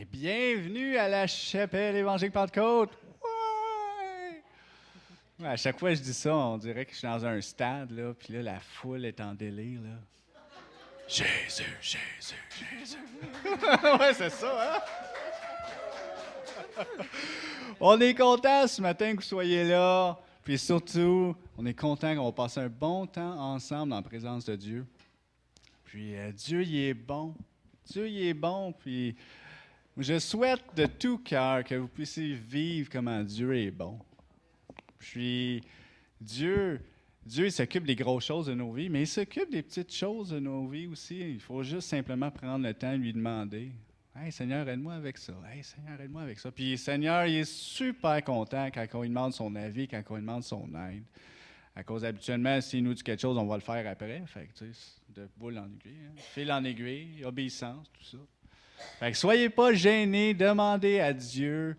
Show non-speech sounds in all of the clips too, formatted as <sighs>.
Et bienvenue à la chapelle évangélique Pentecôte. Ouais! À chaque fois que je dis ça, on dirait que je suis dans un stade, là, puis là, la foule est en délire. Là. Jésus, Jésus, Jésus. <laughs> ouais, c'est ça, hein? <laughs> on est content ce matin que vous soyez là. Puis surtout, on est content qu'on va passer un bon temps ensemble en présence de Dieu. Puis euh, Dieu, il est bon. Dieu, il est bon. Puis je souhaite de tout cœur que vous puissiez vivre comment Dieu est bon. Puis Dieu, Dieu s'occupe des grosses choses de nos vies, mais il s'occupe des petites choses de nos vies aussi. Il faut juste simplement prendre le temps de lui demander Hey Seigneur, aide-moi avec ça. Hey Seigneur, aide-moi avec ça. Puis Seigneur, il est super content quand on lui demande son avis, quand on lui demande son aide. À cause habituellement, s'il nous dit quelque chose, on va le faire après. Fait que, tu sais, de boule en aiguille, hein. fil en aiguille, obéissance, tout ça. Fait soyez pas gênés, demandez à Dieu,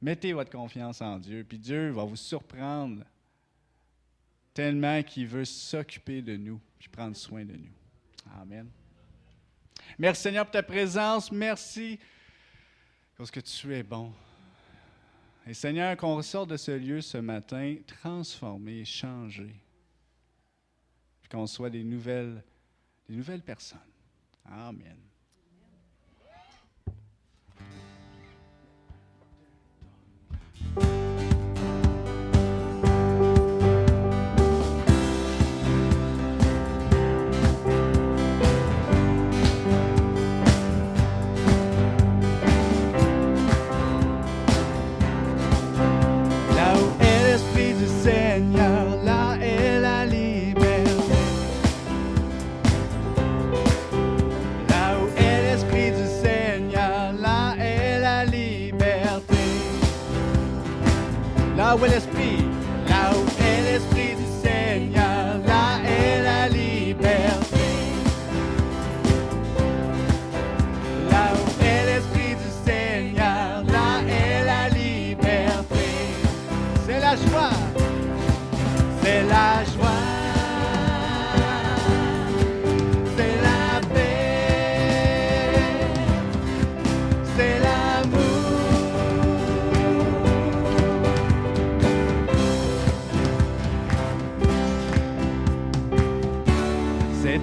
mettez votre confiance en Dieu, puis Dieu va vous surprendre tellement qu'il veut s'occuper de nous, puis prendre soin de nous. Amen. Merci Seigneur pour ta présence. Merci parce que tu es bon. Et Seigneur, qu'on ressorte de ce lieu ce matin transformé, changé. Qu'on soit des des nouvelles personnes. Amen. Où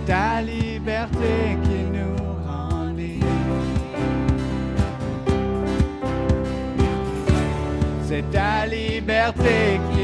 ta liberté qui nous rend C'est ta liberté qui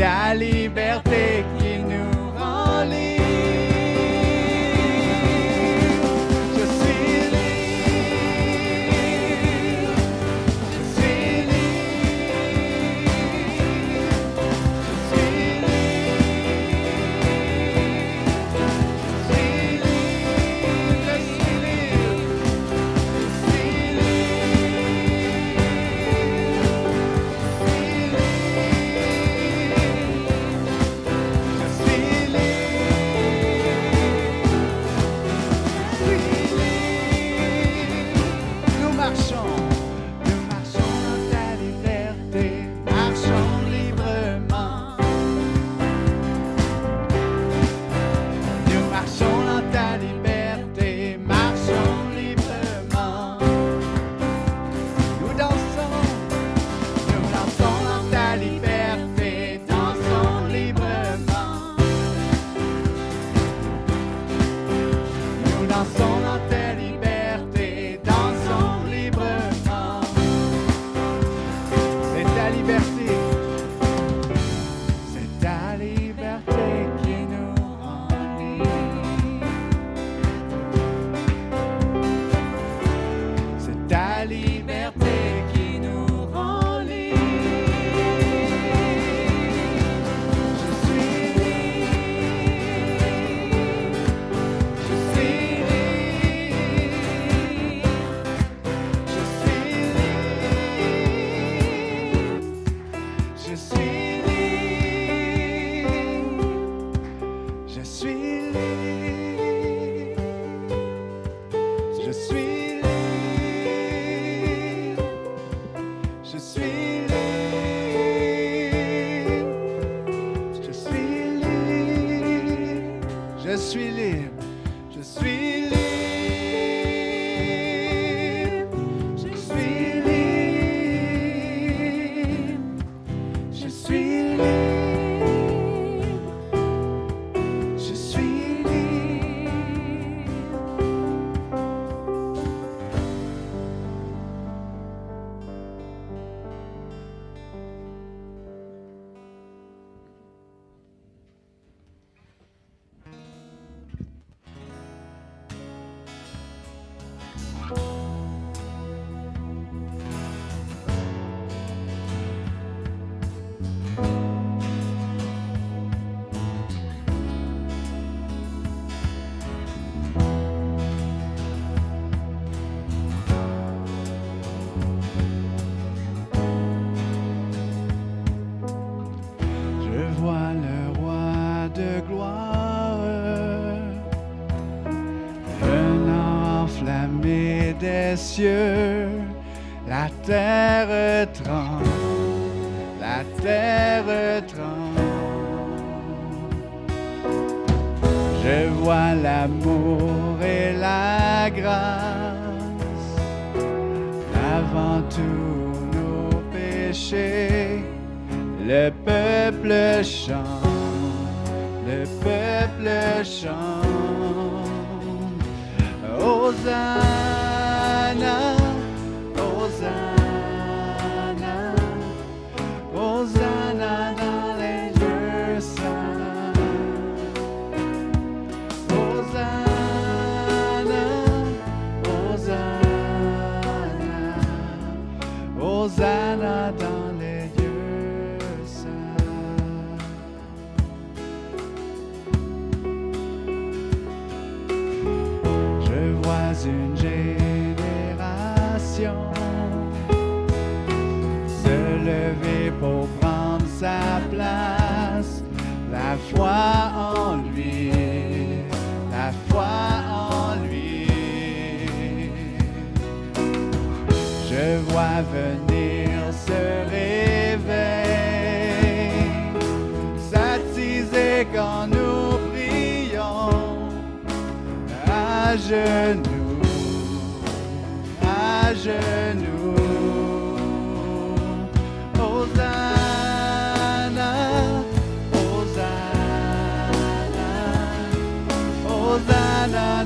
ta venir se réveille, s'attiser quand nous prions, à genoux, à genoux. Hosanna, Hosanna, Hosanna.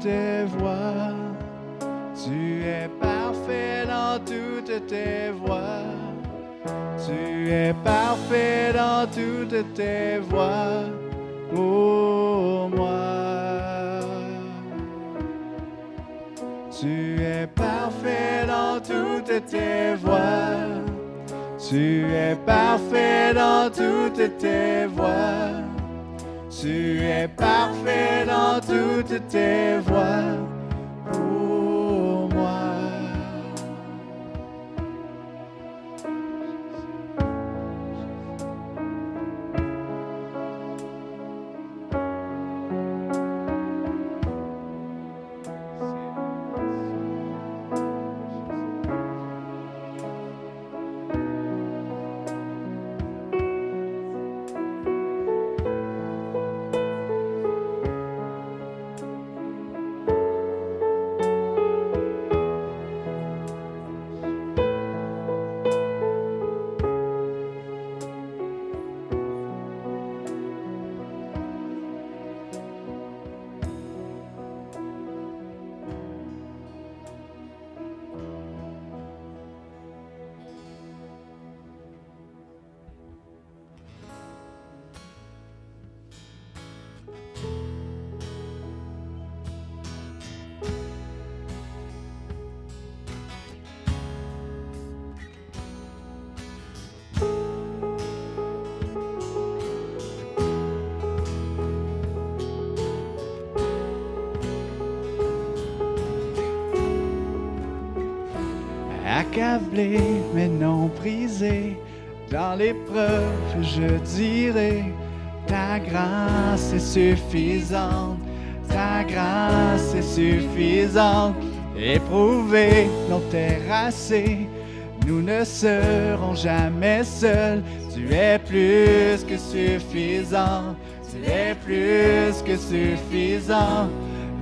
tes. Tu es parfait dans toutes tes voies. Tu es parfait dans toutes tes voies pour moi. Tu es parfait dans toutes tes voies. Tu es parfait dans toutes tes voies. Tu es parfait dans toutes tes voies ta grâce est suffisante, éprouvé, non terrassé, nous ne serons jamais seuls, tu es plus que suffisant, tu es plus que suffisant,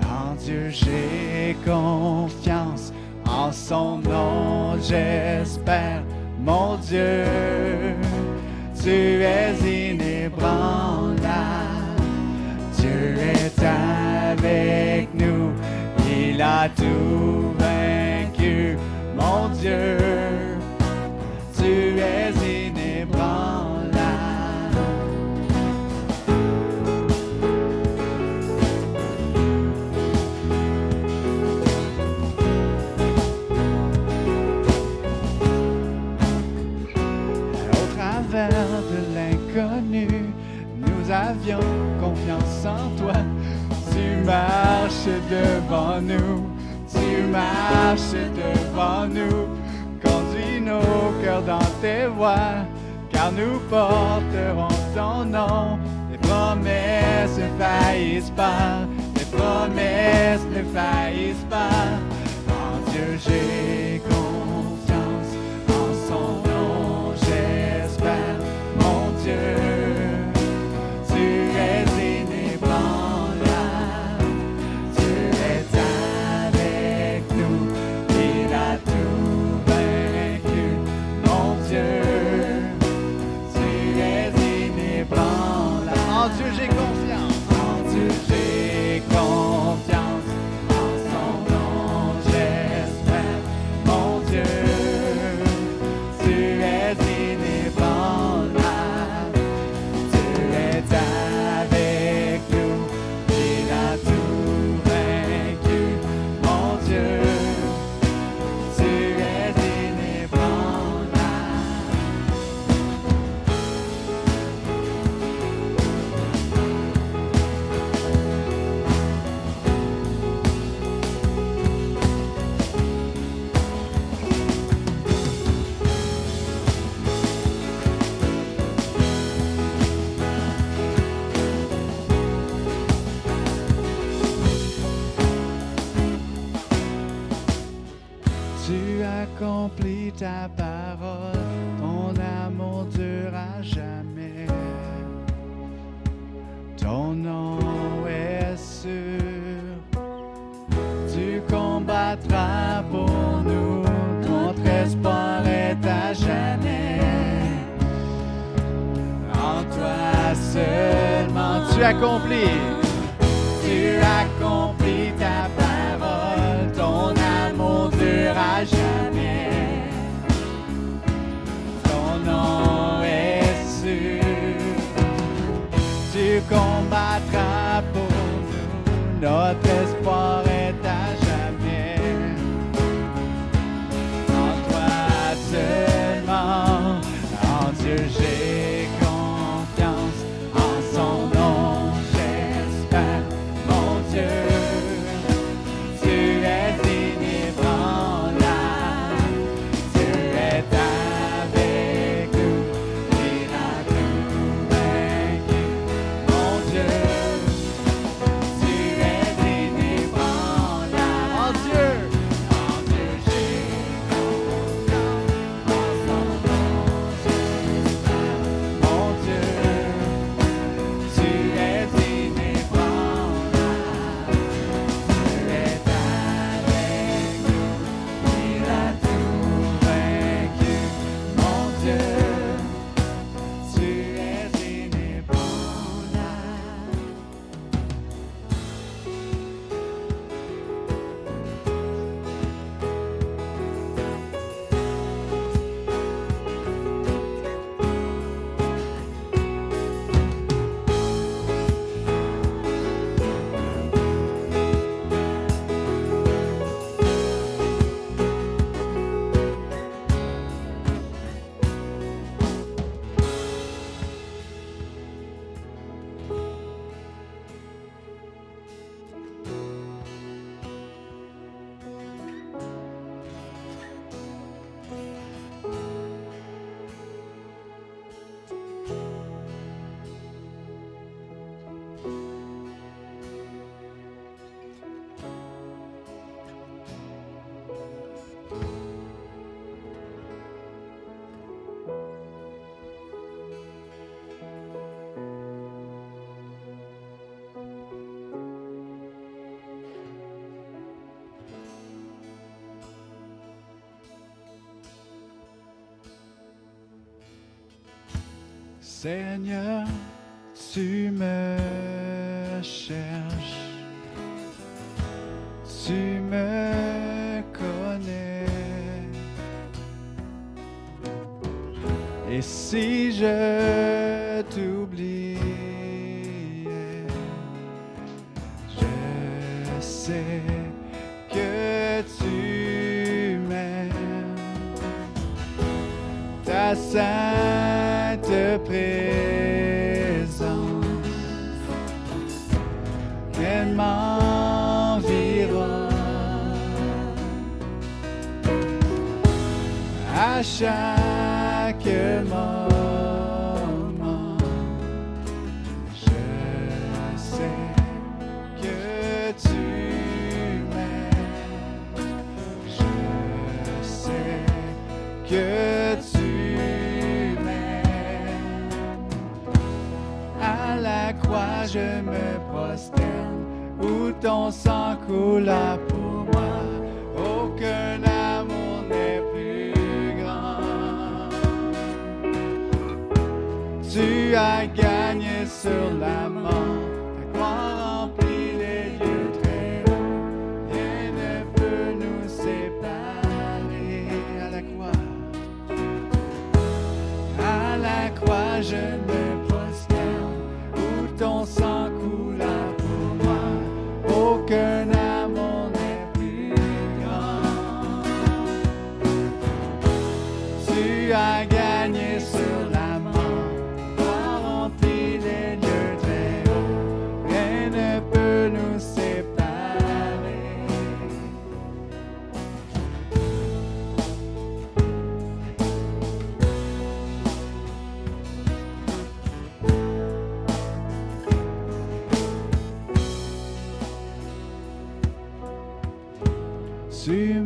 en Dieu j'ai confiance. En son nom, j'espère, mon Dieu, tu es inébranlable. Avec nous, il a tout vaincu, mon Dieu, tu es marches devant nous, tu marches devant nous. Conduis nos cœurs dans tes voies, car nous porterons ton nom. Les promesses ne faillissent pas, les promesses ne faillissent pas. En Dieu j'ai confiance, time. Seigneur, tu me cherches, tu me connais. Et si je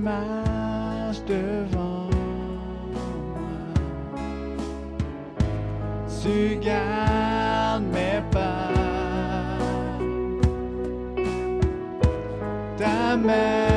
marches devant moi. Tu gardes mes pas. Ta main.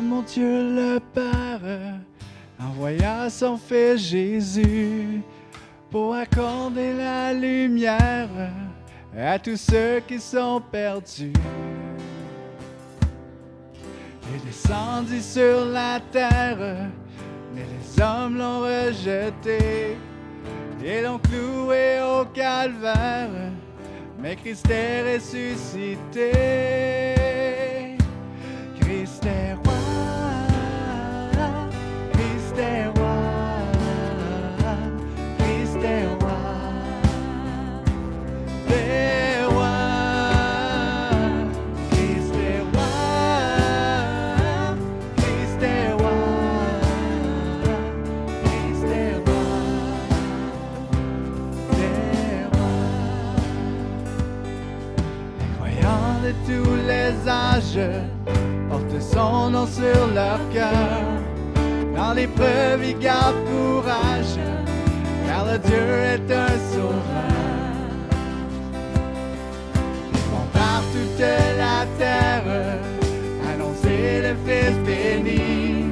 Son amour, Dieu le Père envoya son Fils Jésus pour accorder la lumière à tous ceux qui sont perdus. Il descendit sur la terre, mais les hommes l'ont rejeté et l'ont cloué au calvaire. Mais Christ est ressuscité. Portent son nom sur leur cœur. Dans l'épreuve, ils gardent courage, car le Dieu est un sauveur. Ils vont par toute la terre annoncer le Fils béni,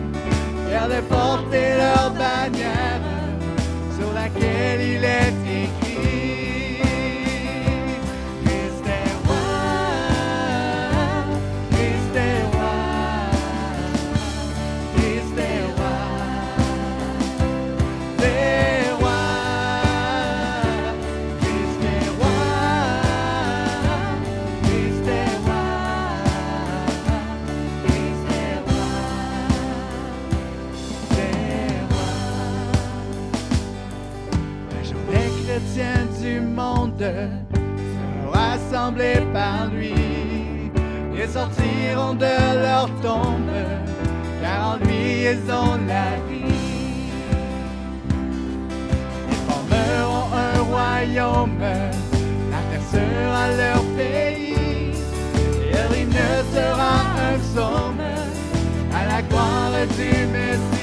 de porter leur bannière sur laquelle il est par lui et sortiront de leur tombe, car en lui ils ont la vie. Ils formeront un royaume, la terre sera leur pays, et leur hymne sera un psaume à la gloire du Messie.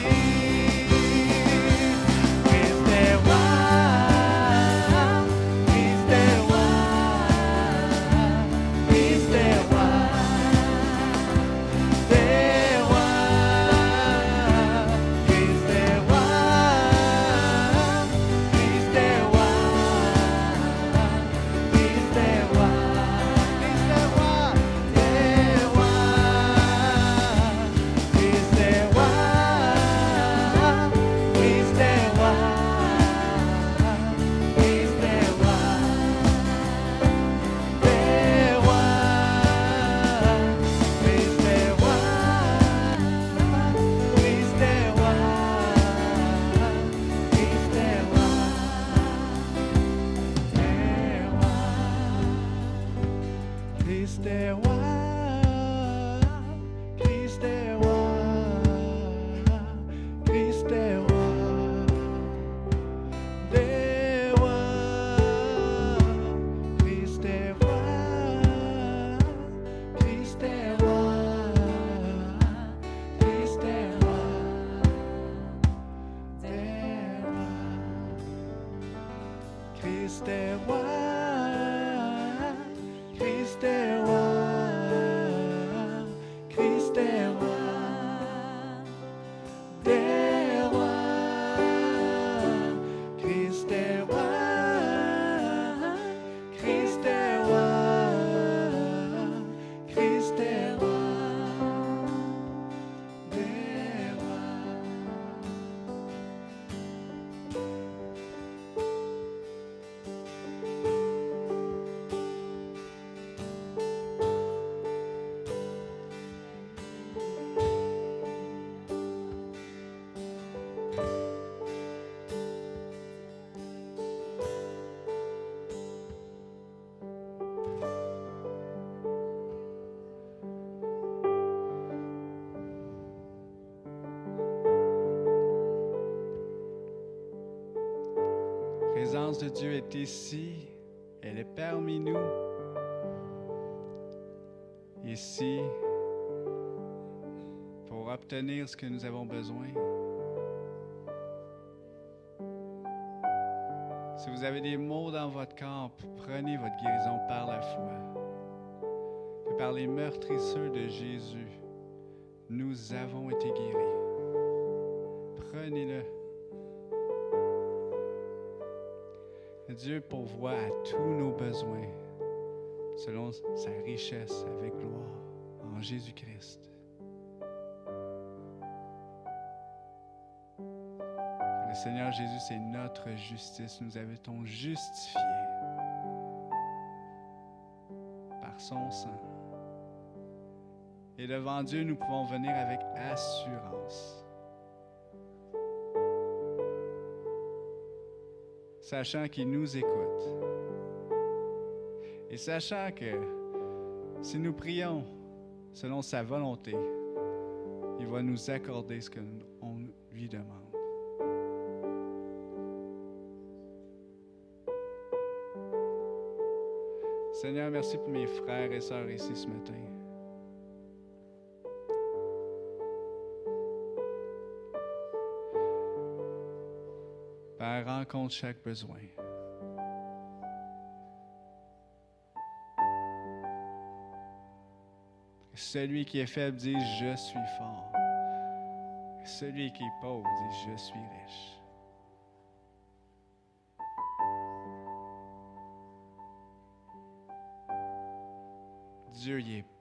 présence de Dieu est ici. Elle est parmi nous. Ici, pour obtenir ce que nous avons besoin. Si vous avez des maux dans votre corps, prenez votre guérison par la foi. Et par les meurtrisseurs de Jésus, nous avons été guéris. Prenez-le. Dieu pourvoit à tous nos besoins selon sa richesse avec gloire en Jésus-Christ. Le Seigneur Jésus, c'est notre justice. Nous avons justifié par son sang. Et devant Dieu, nous pouvons venir avec assurance. sachant qu'il nous écoute. Et sachant que si nous prions selon sa volonté, il va nous accorder ce que on lui demande. Seigneur, merci pour mes frères et sœurs ici ce matin. rencontre chaque besoin. Celui qui est faible dit Je suis fort. Celui qui est pauvre dit Je suis riche. Dieu y est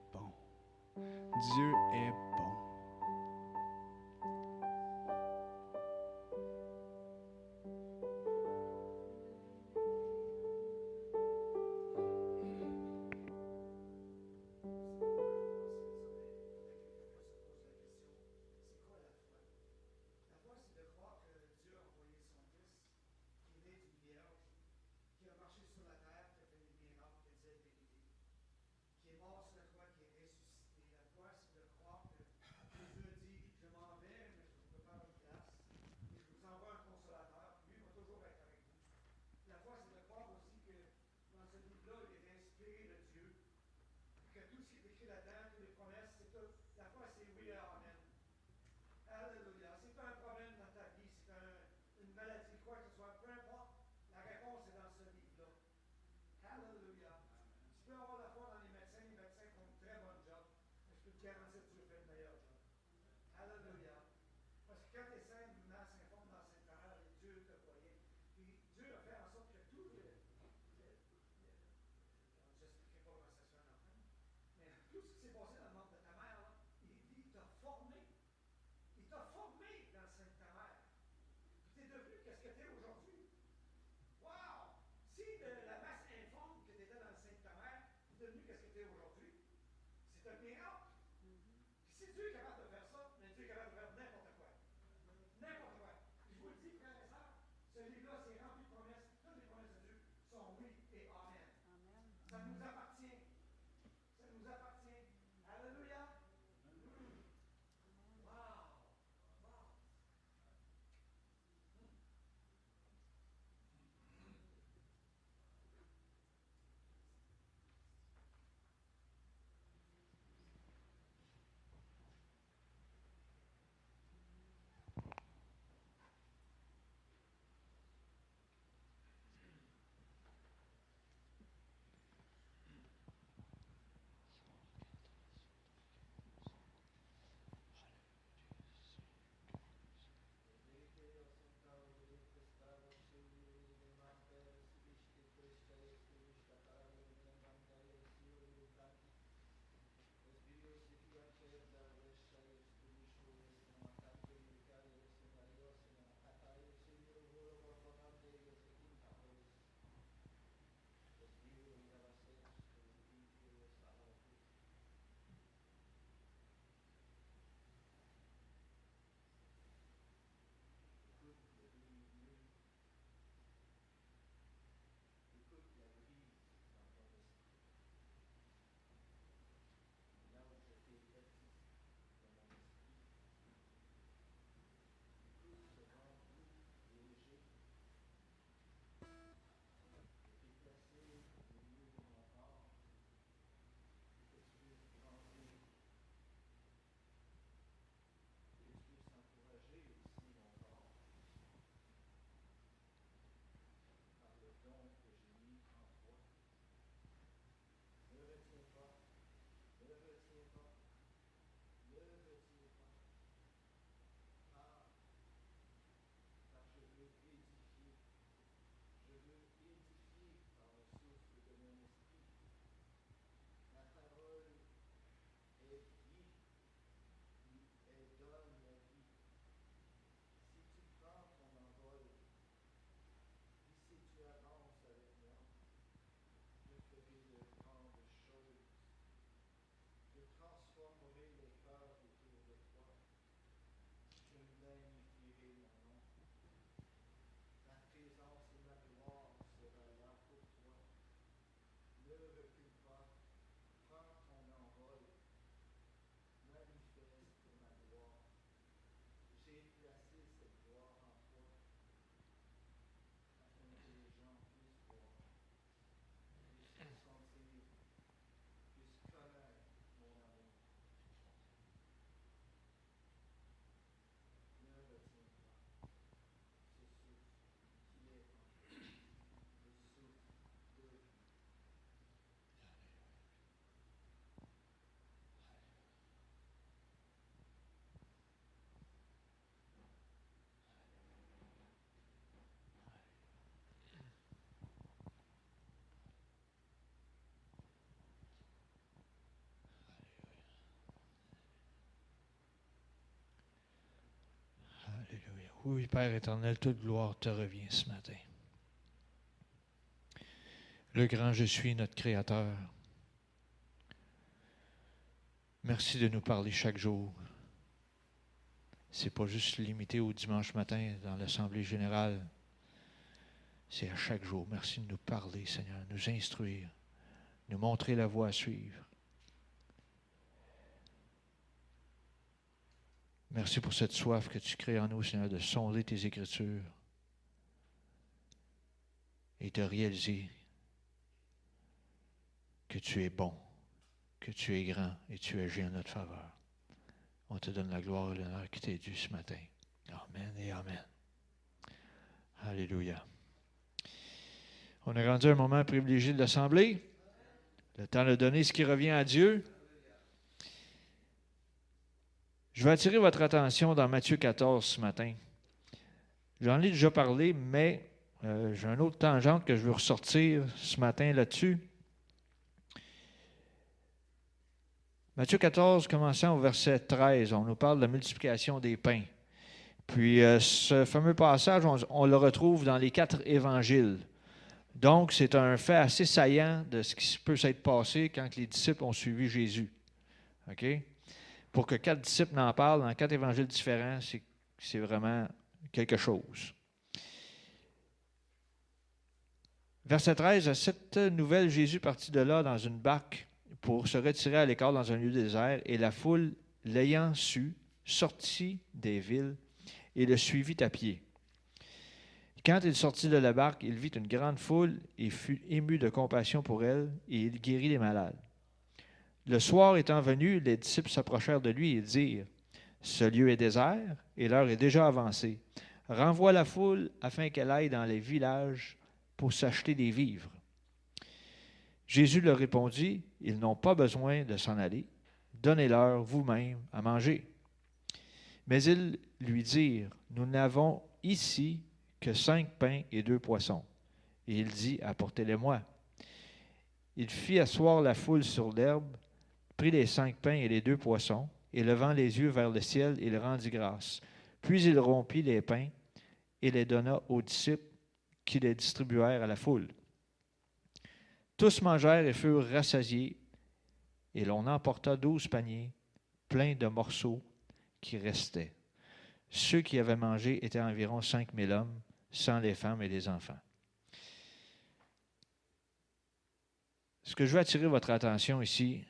Oui, Père éternel, toute gloire te revient ce matin. Le grand je suis, notre Créateur. Merci de nous parler chaque jour. C'est pas juste limité au dimanche matin dans l'Assemblée générale. C'est à chaque jour. Merci de nous parler, Seigneur, nous instruire, nous montrer la voie à suivre. Merci pour cette soif que tu crées en nous, Seigneur, de sonder tes Écritures et de réaliser que tu es bon, que tu es grand et tu agis en notre faveur. On te donne la gloire et l'honneur qui t'est dû ce matin. Amen et Amen. Alléluia. On a rendu un moment privilégié de l'Assemblée. Le temps de donner ce qui revient à Dieu. Je vais attirer votre attention dans Matthieu 14 ce matin. J'en ai déjà parlé, mais euh, j'ai un autre tangente que je veux ressortir ce matin là-dessus. Matthieu 14, commençant au verset 13, on nous parle de la multiplication des pains. Puis euh, ce fameux passage, on, le retrouve dans les quatre évangiles. Donc, c'est un fait assez saillant de ce qui peut s'être passé quand les disciples ont suivi Jésus. OK? Pour que quatre disciples n'en parlent dans quatre évangiles différents, c'est vraiment quelque chose. Verset 13, à cette nouvelle, Jésus partit de là dans une barque pour se retirer à l'écart dans un lieu désert, et la foule, l'ayant su, sortit des villes et le suivit à pied. Quand il sortit de la barque, il vit une grande foule et fut ému de compassion pour elle, et il guérit les malades. Le soir étant venu, les disciples s'approchèrent de lui et dirent, Ce lieu est désert, et l'heure est déjà avancée. Renvoie la foule afin qu'elle aille dans les villages pour s'acheter des vivres. Jésus leur répondit, Ils n'ont pas besoin de s'en aller, donnez-leur vous-même à manger. Mais ils lui dirent, Nous n'avons ici que cinq pains et deux poissons. Et il dit, Apportez-les-moi. Il fit asseoir la foule sur l'herbe, prit les cinq pains et les deux poissons, et levant les yeux vers le ciel, il rendit grâce. Puis il rompit les pains et les donna aux disciples qui les distribuèrent à la foule. Tous mangèrent et furent rassasiés, et l'on emporta douze paniers pleins de morceaux qui restaient. Ceux qui avaient mangé étaient environ cinq mille hommes, sans les femmes et les enfants. Ce que je veux attirer votre attention ici,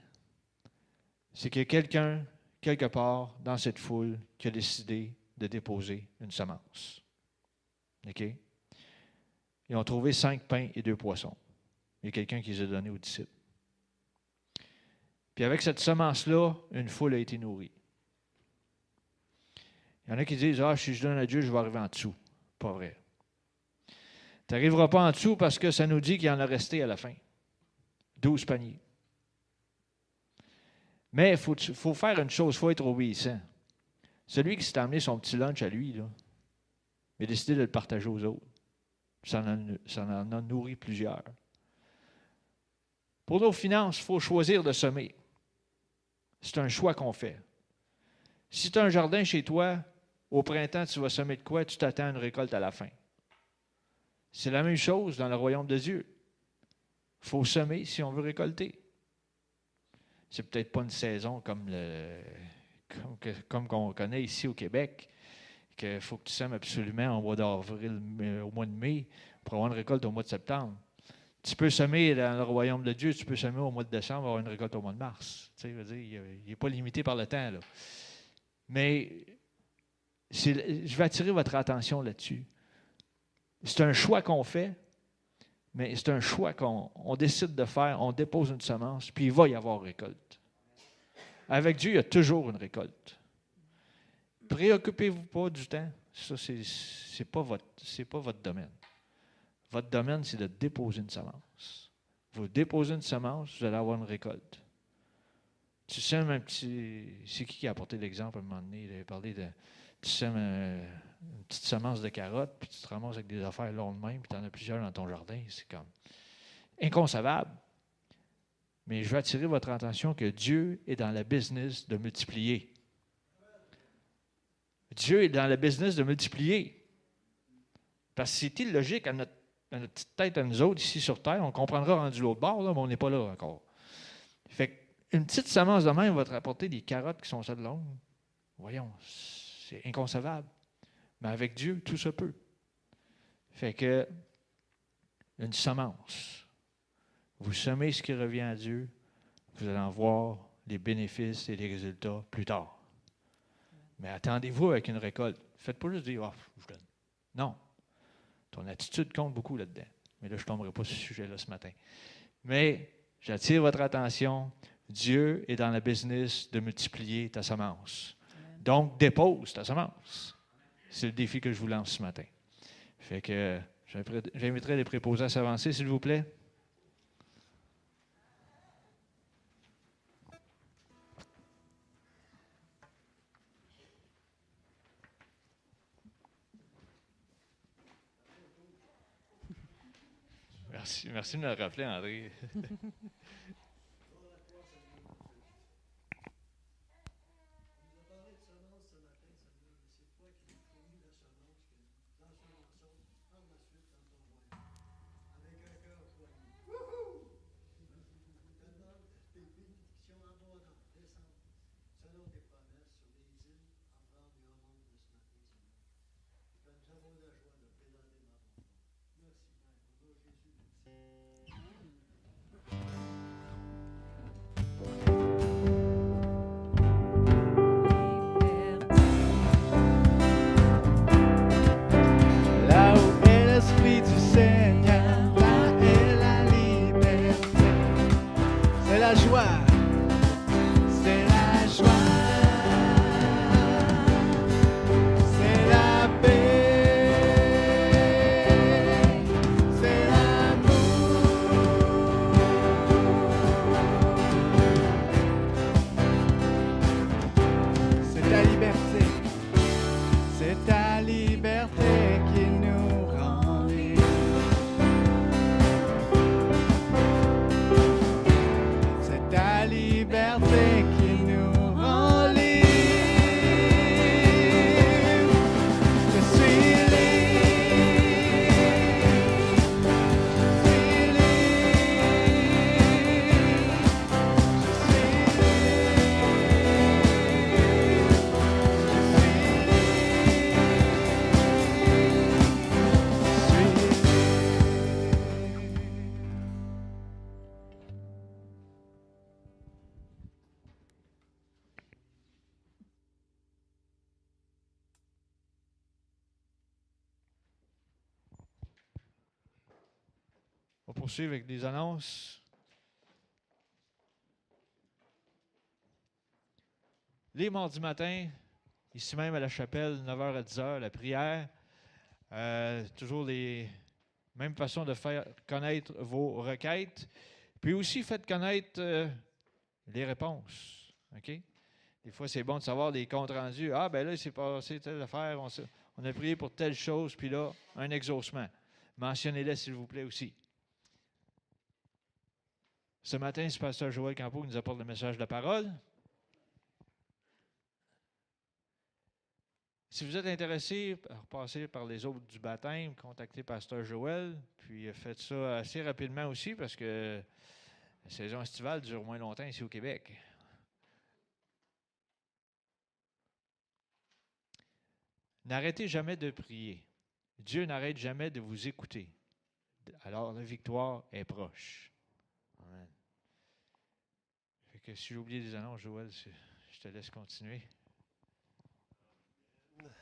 c'est qu'il y a quelqu'un, quelque part, dans cette foule, qui a décidé de déposer une semence. OK? Ils ont trouvé cinq pains et deux poissons. Il y a quelqu'un qui les a donnés aux disciples. Puis avec cette semence-là, une foule a été nourrie. Il y en a qui disent Ah, si je donne à Dieu, je vais arriver en dessous. Pas vrai. Tu n'arriveras pas en dessous parce que ça nous dit qu'il y en a resté à la fin. Douze paniers. Mais il faut, faire une chose, il faut être obéissant. Celui qui s'est amené son petit lunch à lui, là, il a décidé de le partager aux autres. Ça ça en a nourri plusieurs. Pour nos finances, il faut choisir de semer. C'est un choix qu'on fait. Si tu as un jardin chez toi, au printemps, tu vas semer de quoi? Tu t'attends à une récolte à la fin. C'est la même chose dans le royaume de Dieu. Il faut semer si on veut récolter. C'est peut-être pas une saison comme, le, comme, qu'on connaît ici au Québec, qu'il faut que tu sèmes absolument au mois d'avril, au mois de mai, pour avoir une récolte au mois de septembre. Tu peux semer dans le royaume de Dieu, tu peux semer au mois de décembre, avoir une récolte au mois de mars. Tu il n'est pas limité par le temps. Là. Mais je vais attirer votre attention là-dessus. C'est un choix qu'on fait, mais c'est un choix qu'on décide de faire. On dépose une semence, puis il va y avoir récolte. Avec Dieu, il y a toujours une récolte. Préoccupez-vous pas du temps. Ça, ce n'est pas, votre domaine. Votre domaine, c'est de déposer une semence. Vous déposez une semence, vous allez avoir une récolte. Tu sèmes un petit. C'est qui qui a apporté l'exemple à un moment donné? Il avait parlé de. Tu sèmes une petite semence de carottes, puis tu te ramasses avec des affaires longues de puis tu en as plusieurs dans ton jardin. C'est comme inconcevable. Mais je veux attirer votre attention que Dieu est dans la business de multiplier. Dieu est dans le business de multiplier. Parce que c'est illogique à notre, à notre petite tête, à nous autres, ici sur Terre. On comprendra rendu l'autre bord, là, mais on n'est pas là encore. Fait une petite semence de même va te rapporter des carottes qui sont ça de longue. Voyons, c'est inconcevable. Mais avec Dieu, tout se peut. Fait que, une semence. Vous semez ce qui revient à Dieu, vous allez en voir les bénéfices et les résultats plus tard. Mais attendez-vous avec une récolte. Faites pas juste dire, oh, je donne. Non. Ton attitude compte beaucoup là-dedans. Mais là, je ne tomberai pas sur ce sujet-là ce matin. Mais j'attire votre attention. Dieu est dans le business de multiplier ta semence. Donc, dépose ta semence. C'est le défi que je vous lance ce matin. Fait que j'inviterai les préposés à s'avancer, s'il vous plaît. Merci, merci de me le rappeler, André. <laughs> la joie. Poursuivre avec des annonces. Les mardis matins, ici même à la chapelle, 9h à 10h, la prière. Euh, toujours les mêmes façons de faire connaître vos requêtes. Puis aussi, faites connaître euh, les réponses. OK? Des fois, c'est bon de savoir des comptes rendus. Ah, ben là, c'est passé telle affaire, on a prié pour telle chose, puis là, un exaucement. Mentionnez-les, s'il vous plaît, aussi. Ce matin, c'est Pasteur Joël Campo qui nous apporte le message de la parole. Si vous êtes intéressé par passer par les autres du baptême, contactez Pasteur Joël, puis faites ça assez rapidement aussi parce que la saison estivale dure moins longtemps ici au Québec. N'arrêtez jamais de prier. Dieu n'arrête jamais de vous écouter. Alors la victoire est proche si j'ai oublié des annonces, Joël, je te laisse continuer.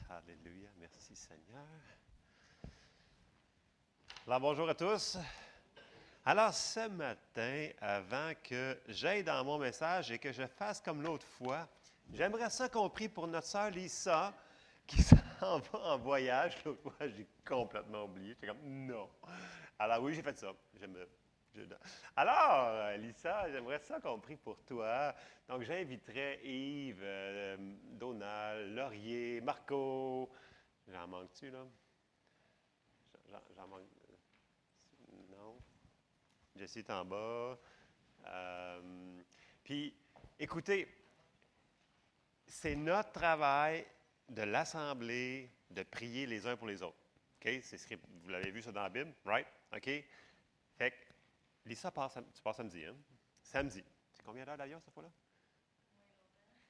Alléluia. Merci Seigneur. Alors, bonjour à tous. Alors, ce matin, avant que j'aille dans mon message et que je fasse comme l'autre fois, j'aimerais ça qu'on prie pour notre sœur Lisa qui <laughs> s'en va en voyage. L'autre fois, j'ai complètement oublié. J'étais comme, non. Alors oui, j'ai fait ça. Je alors, euh, Lisa, j'aimerais ça qu'on prie pour toi. Donc, j'inviterais Yves, euh, Donald, Laurier, Marco. J'en manque-tu, là? J'en manque. Non? Jessie est en bas. Euh, puis, écoutez, c'est notre travail de l'assemblée, de prier les uns pour les autres. OK? Vous l'avez vu ça dans la Bible, right? OK? Lisa, part tu pars samedi, hein? Samedi. C'est combien d'heures d'avion cette fois-là?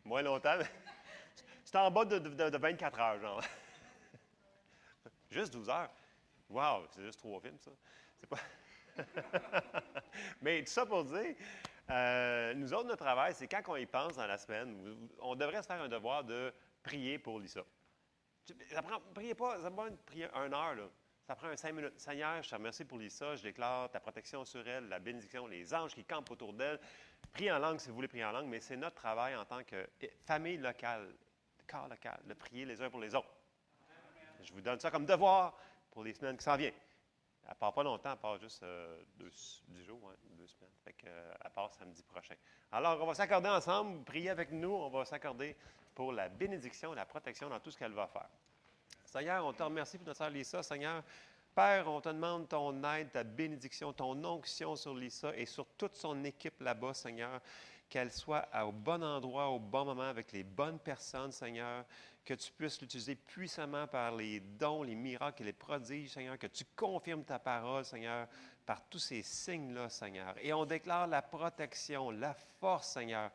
Moins longtemps. mais <laughs> C'est en bas de, de- de 24 heures, genre. <laughs> Juste 12 heures. Wow, c'est juste trois films, ça. C'est pas. <laughs> Mais tout ça pour dire, euh, nous autres, notre travail, c'est quand on y pense dans la semaine, on devrait se faire un devoir de prier pour Lisa. Ça prend, priez pas, ça prend une une heure, là. Ça prend un cinq minutes. Seigneur, je te remercie pour Lisa, je déclare ta protection sur elle, la bénédiction, les anges qui campent autour d'elle. Priez en langue si vous voulez prier en langue, mais c'est notre travail en tant que famille locale, corps local, de prier les uns pour les autres. Je vous donne ça comme devoir pour les semaines qui s'en viennent. Elle part pas longtemps, elle part juste euh, deux, dix jours, hein, deux semaines. Fait euh, elle part samedi prochain. Alors, on va s'accorder ensemble, prier avec nous, on va s'accorder pour la bénédiction, la protection dans tout ce qu'elle va faire. Seigneur, on te remercie pour notre sœur Lisa. Seigneur, Père, on te demande ton aide, ta bénédiction, ton onction sur Lisa et sur toute son équipe là-bas, Seigneur. Qu'elle soit au bon endroit, au bon moment, avec les bonnes personnes, Seigneur. Que tu puisses l'utiliser puissamment par les dons, les miracles et les prodiges, Seigneur. Que tu confirmes ta parole, Seigneur, par tous ces signes-là, Seigneur. Et on déclare la protection, la force, Seigneur.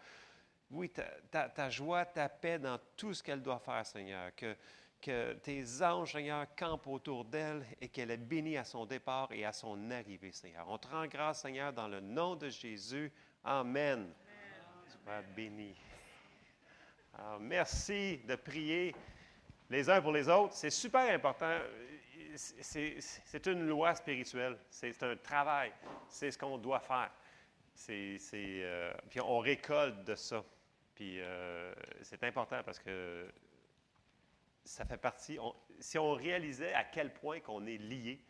Oui, ta, joie, ta paix dans tout ce qu'elle doit faire, Seigneur. Que, que tes anges, Seigneur, campent autour d'elle et qu'elle est bénie à son départ et à son arrivée, Seigneur. On te rend grâce, Seigneur, dans le nom de Jésus. Amen. Sois béni. Alors, merci de prier les uns pour les autres. C'est super important. C'est- une loi spirituelle. C'est un travail. C'est ce qu'on doit faire. Euh, puis on récolte de ça. Puis euh, c'est important parce que ça fait partie. si on réalisait à quel point qu'on est lié,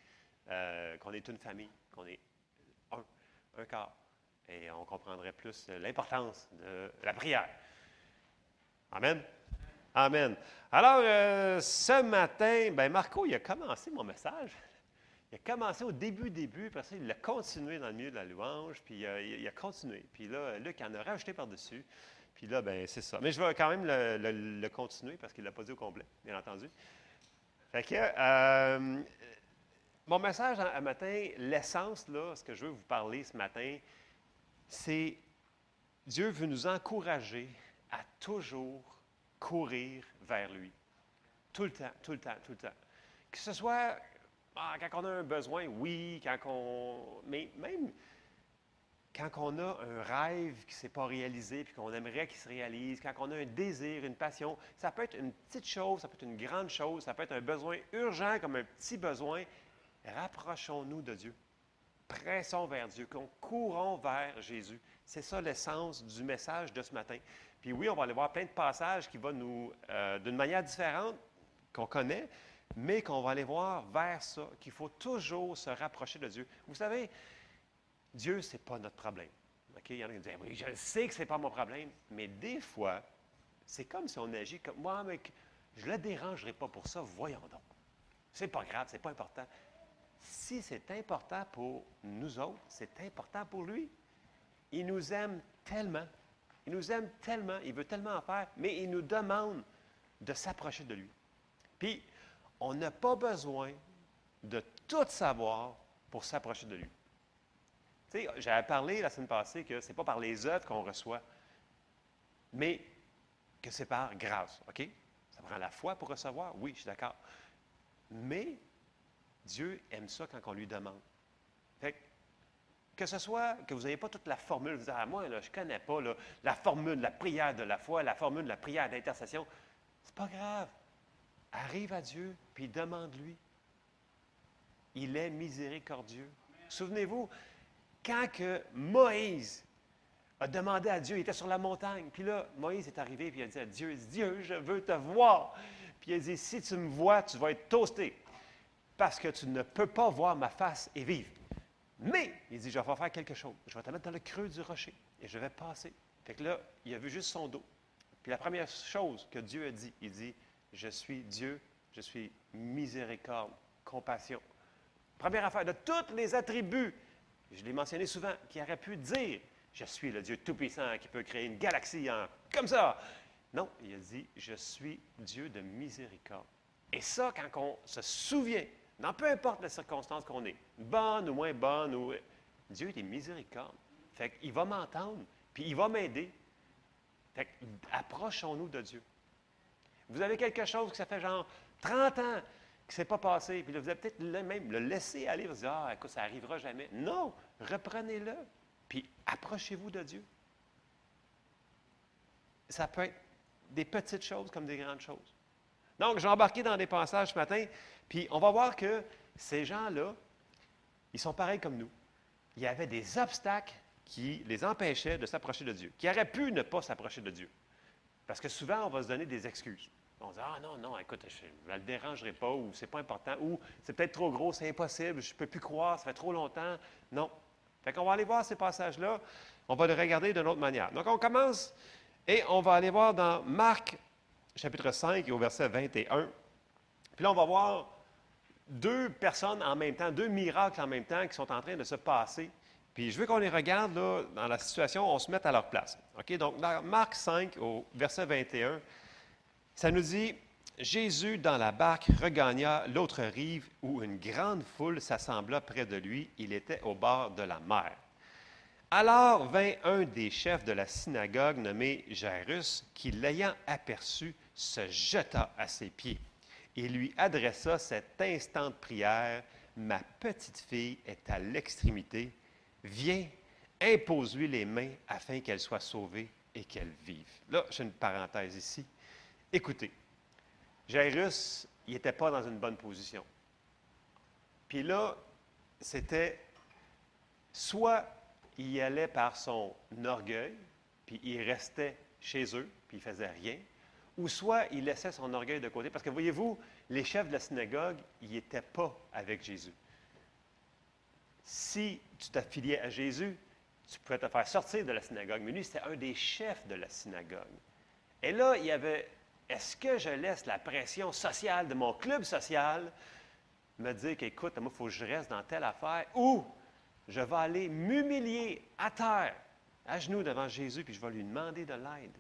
euh, qu'on est une famille, qu'on est un, un corps, et on comprendrait plus l'importance de la prière. Amen? Amen. Alors, euh, ce matin, ben Marco, il a commencé mon message. Il a commencé au début, début, après ça, il a continué dans le milieu de la louange, puis euh, il a continué. Puis là, Luc en a rajouté par-dessus. Puis là, ben c'est ça. Mais je vais quand même le, continuer parce qu'il ne l'a pas dit au complet, bien entendu. Fait que, euh, mon message un matin, l'essence, là, ce que je veux vous parler ce matin, c'est Dieu veut nous encourager à toujours courir vers lui. Tout le temps, tout le temps, tout le temps. Que ce soit ah, quand on a un besoin, oui, quand on. Mais même quand on a un rêve qui ne s'est pas réalisé puis qu'on aimerait qu'il se réalise, quand on a un désir, une passion, ça peut être une petite chose, ça peut être une grande chose, ça peut être un besoin urgent comme un petit besoin. Rapprochons-nous de Dieu. Pressons vers Dieu, qu'on courons vers Jésus. C'est ça l'essence du message de ce matin. Puis oui, on va aller voir plein de passages qui vont nous, euh, d'une manière différente, qu'on connaît, mais qu'on va aller voir vers ça, qu'il faut toujours se rapprocher de Dieu. Vous savez, Dieu, ce n'est pas notre problème. Il y en a qui disent, oui, je sais que ce n'est pas mon problème, mais des fois, c'est comme si on agit comme, moi, mais je ne le dérangerai pas pour ça, voyons donc. C'est pas grave, c'est pas important. Si c'est important pour nous autres, c'est important pour lui. Il nous aime tellement. Il nous aime tellement. Il veut tellement en faire, mais il nous demande de s'approcher de lui. Puis, on n'a pas besoin de tout savoir pour s'approcher de lui. Tu sais, j'avais parlé la semaine passée que ce n'est pas par les œuvres qu'on reçoit, mais que c'est par grâce. OK? Ça prend la foi pour recevoir? Oui, je suis d'accord. Mais Dieu aime ça quand on lui demande. Fait que, ce soit que vous n'ayez pas toute la formule, vous dites, ah, moi, je ne connais pas la formule la prière de la foi, la formule de la prière d'intercession. C'est pas grave. Arrive à Dieu, puis demande-lui. Il est miséricordieux. Souvenez-vous, quand que Moïse a demandé à Dieu, il était sur la montagne, puis là, Moïse est arrivé, puis il a dit à Dieu, Dieu, je veux te voir. Puis il a dit, si tu me vois, tu vas être toasté, parce que tu ne peux pas voir ma face et vivre. Mais, il dit, je vais faire quelque chose. Je vais te mettre dans le creux du rocher, et je vais passer. Fait que là, il a vu juste son dos. Puis la première chose que Dieu a dit, il dit, je suis Dieu, je suis miséricorde, compassion. Première affaire, de tous les attributs, je l'ai mentionné souvent, qui aurait pu dire, je suis le Dieu Tout-Puissant qui peut créer une galaxie comme ça. Non, il a dit, je suis Dieu de miséricorde. Et ça, quand on se souvient, dans peu importe la circonstance qu'on est, bonne ou moins bonne, ou... Dieu est miséricorde. Fait va m'entendre, puis il va m'aider. Fait approchons-nous de Dieu. Vous avez quelque chose que ça fait genre 30 ans que ce n'est pas passé, puis là, vous avez peut-être même le laisser aller, vous dire, ah, écoute, ça n'arrivera jamais. Non, reprenez-le, puis approchez-vous de Dieu. Ça peut être des petites choses comme des grandes choses. Donc, j'ai embarqué dans des passages ce matin, puis on va voir que ces gens-là, ils sont pareils comme nous. Il y avait des obstacles qui les empêchaient de s'approcher de Dieu, qui auraient pu ne pas s'approcher de Dieu. Parce que souvent, on va se donner des excuses. On dit Ah non, non, écoute, je ne le dérangerai pas, ou c'est pas important, ou c'est peut-être trop gros, c'est impossible, je ne peux plus croire, ça fait trop longtemps. Non. Fait qu'on va aller voir ces passages-là, on va les regarder d'une autre manière. Donc, on commence et on va aller voir dans Marc, chapitre 5, et au verset 21. Puis là, on va voir deux personnes en même temps, deux miracles en même temps qui sont en train de se passer. Puis je veux qu'on les regarde là, dans la situation, on se mette à leur place. OK? Donc, dans Marc 5, au verset 21, ça nous dit Jésus, dans la barque, regagna l'autre rive où une grande foule s'assembla près de lui. Il était au bord de la mer. Alors vint un des chefs de la synagogue nommé Jairus, qui, l'ayant aperçu, se jeta à ses pieds et lui adressa cette instante prière Ma petite fille est à l'extrémité. Viens, impose-lui les mains afin qu'elle soit sauvée et qu'elle vive. Là, j'ai une parenthèse ici. Écoutez, Jairus, il n'était pas dans une bonne position. Puis là, c'était soit il allait par son orgueil, puis il restait chez eux, puis il faisait rien, ou soit il laissait son orgueil de côté. Parce que voyez-vous, les chefs de la synagogue, ils n'étaient pas avec Jésus. Si tu t'affiliais à Jésus, tu pouvais te faire sortir de la synagogue. Mais lui, c'était un des chefs de la synagogue. Et là, il y avait, est-ce que je laisse la pression sociale de mon club social me dire qu'écoute, moi, il faut que je reste dans telle affaire, ou je vais aller m'humilier à terre, à genoux devant Jésus, puis je vais lui demander de l'aide?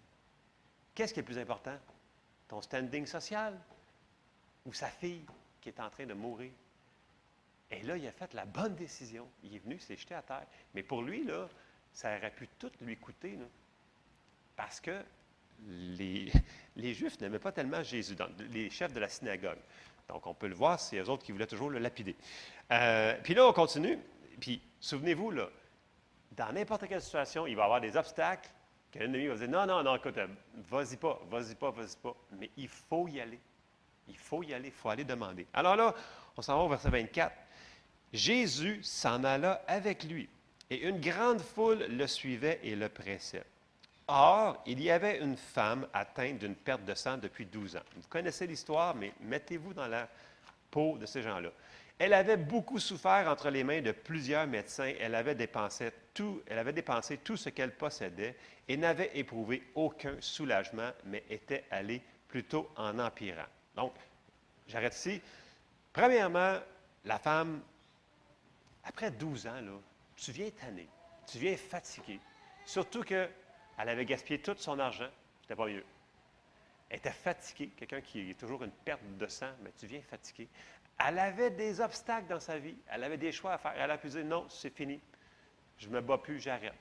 Qu'est-ce qui est le plus important? Ton standing social ou sa fille qui est en train de mourir? Et là, il a fait la bonne décision. Il est venu, s'est jeté à terre. Mais pour lui, là, ça aurait pu tout lui coûter. parce que les, Juifs n'aimaient pas tellement Jésus, les chefs de la synagogue. Donc, on peut le voir, c'est eux autres qui voulaient toujours le lapider. Euh, puis là, on continue. Puis, souvenez-vous, là, dans n'importe quelle situation, il va y avoir des obstacles que l'ennemi va dire Non, non, non, écoute, vas-y pas, vas-y pas, vas-y pas. Mais il faut y aller. Il faut y aller, il faut aller demander. Alors là, on s'en va au verset 24. Jésus s'en alla avec lui, et une grande foule le suivait et le pressait. Or, il y avait une femme atteinte d'une perte de sang depuis 12 ans. Vous connaissez l'histoire, mais mettez-vous dans la peau de ces gens-là. Elle avait beaucoup souffert entre les mains de plusieurs médecins. Elle avait dépensé tout, elle avait dépensé tout ce qu'elle possédait et n'avait éprouvé aucun soulagement, mais était allée plutôt en empirant. Donc, j'arrête ici. Premièrement, la femme, après 12 ans, là, tu viens tanner, tu viens fatigué. Surtout qu'elle avait gaspillé tout son argent, c'était pas mieux. Elle était fatiguée, quelqu'un qui est toujours une perte de sang, mais tu viens fatigué. Elle avait des obstacles dans sa vie, elle avait des choix à faire. Elle a pu dire non, c'est fini, je ne me bats plus, j'arrête.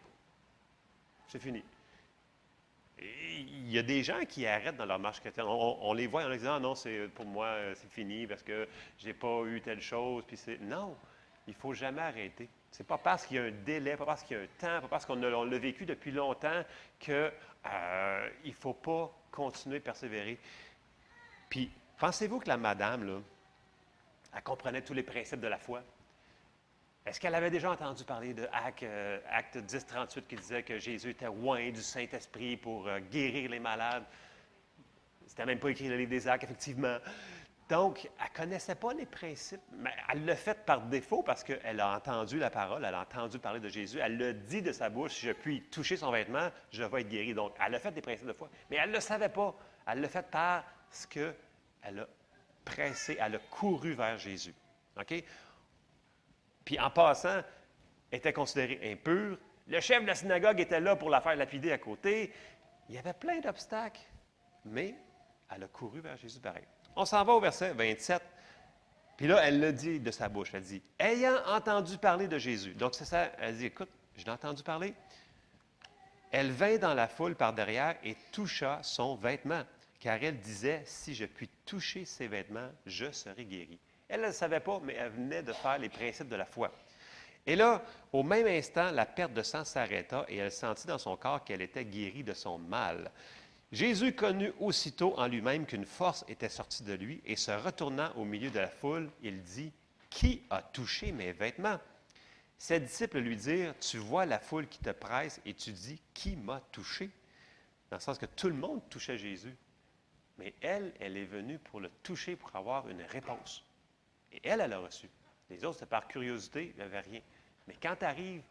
C'est fini. Il y a des gens qui arrêtent dans leur marche chrétienne. On, les voit en disant non, pour moi, euh, c'est fini parce que j'ai pas eu telle chose. Non, il faut jamais arrêter. C'est pas parce qu'il y a un délai, pas parce qu'il y a un temps, pas parce qu'on l'a vécu depuis longtemps que euh, il faut pas continuer persévérer. Puis pensez-vous que la madame là, elle comprenait tous les principes de la foi? Est-ce qu'elle avait déjà entendu parler de Acte, euh, Acte 10, 38 qui disait que Jésus était loin du Saint-Esprit pour euh, guérir les malades? C'était même pas écrit dans le livre des Actes, effectivement. Donc, elle ne connaissait pas les principes, mais elle l'a fait par défaut parce qu'elle a entendu la parole, elle a entendu parler de Jésus, elle l'a dit de sa bouche, si je puis toucher son vêtement, je vais être guéri. Donc, elle a fait des principes de foi, mais elle ne le savait pas. Elle l'a fait parce qu'elle a pressé, elle a couru vers Jésus. OK? Puis en passant, était considérée impure. Le chef de la synagogue était là pour la faire lapider à côté. Il y avait plein d'obstacles. mais elle a couru vers Jésus pareil. On s'en va au verset 27. Puis là, elle le dit de sa bouche. Elle dit Ayant entendu parler de Jésus. Donc, c'est ça. Elle dit Écoute, je l'ai entendu parler. Elle vint dans la foule par derrière et toucha son vêtement, car elle disait Si je puis toucher ses vêtements, je serai guérie. Elle ne le savait pas, mais elle venait de faire les principes de la foi. Et là, au même instant, la perte de sang s'arrêta et elle sentit dans son corps qu'elle était guérie de son mal. Jésus connut aussitôt en lui-même qu'une force était sortie de lui et se retournant au milieu de la foule, il dit, Qui a touché mes vêtements? Ses disciples lui dirent, Tu vois la foule qui te presse et tu dis, Qui m'a touché? Dans le sens que tout le monde touchait Jésus. Mais elle, elle est venue pour le toucher, pour avoir une réponse. Et elle, elle a reçu. Les autres, c'était par curiosité, il n'y rien. Mais quand tu arrives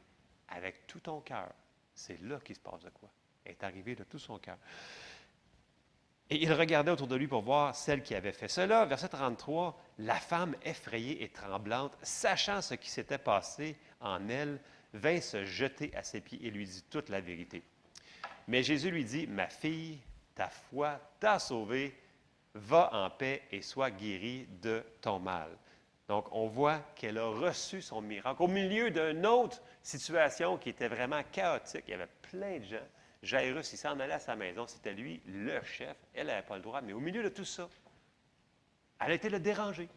avec tout ton cœur, c'est là qu'il se passe de quoi. Elle est arrivée de tout son cœur. Et il regardait autour de lui pour voir celle qui avait fait cela. Verset 33, la femme effrayée et tremblante, sachant ce qui s'était passé en elle, vint se jeter à ses pieds et lui dit toute la vérité. Mais Jésus lui dit, ma fille, ta foi t'a sauvée, va en paix et sois guérie de ton mal. Donc, on voit qu'elle a reçu son miracle au milieu d'une autre situation qui était vraiment chaotique. Il y avait plein de gens. Jairus, il s'en allait à sa maison. C'était lui, le chef. Elle n'avait pas le droit. Mais au milieu de tout ça, elle été le déranger.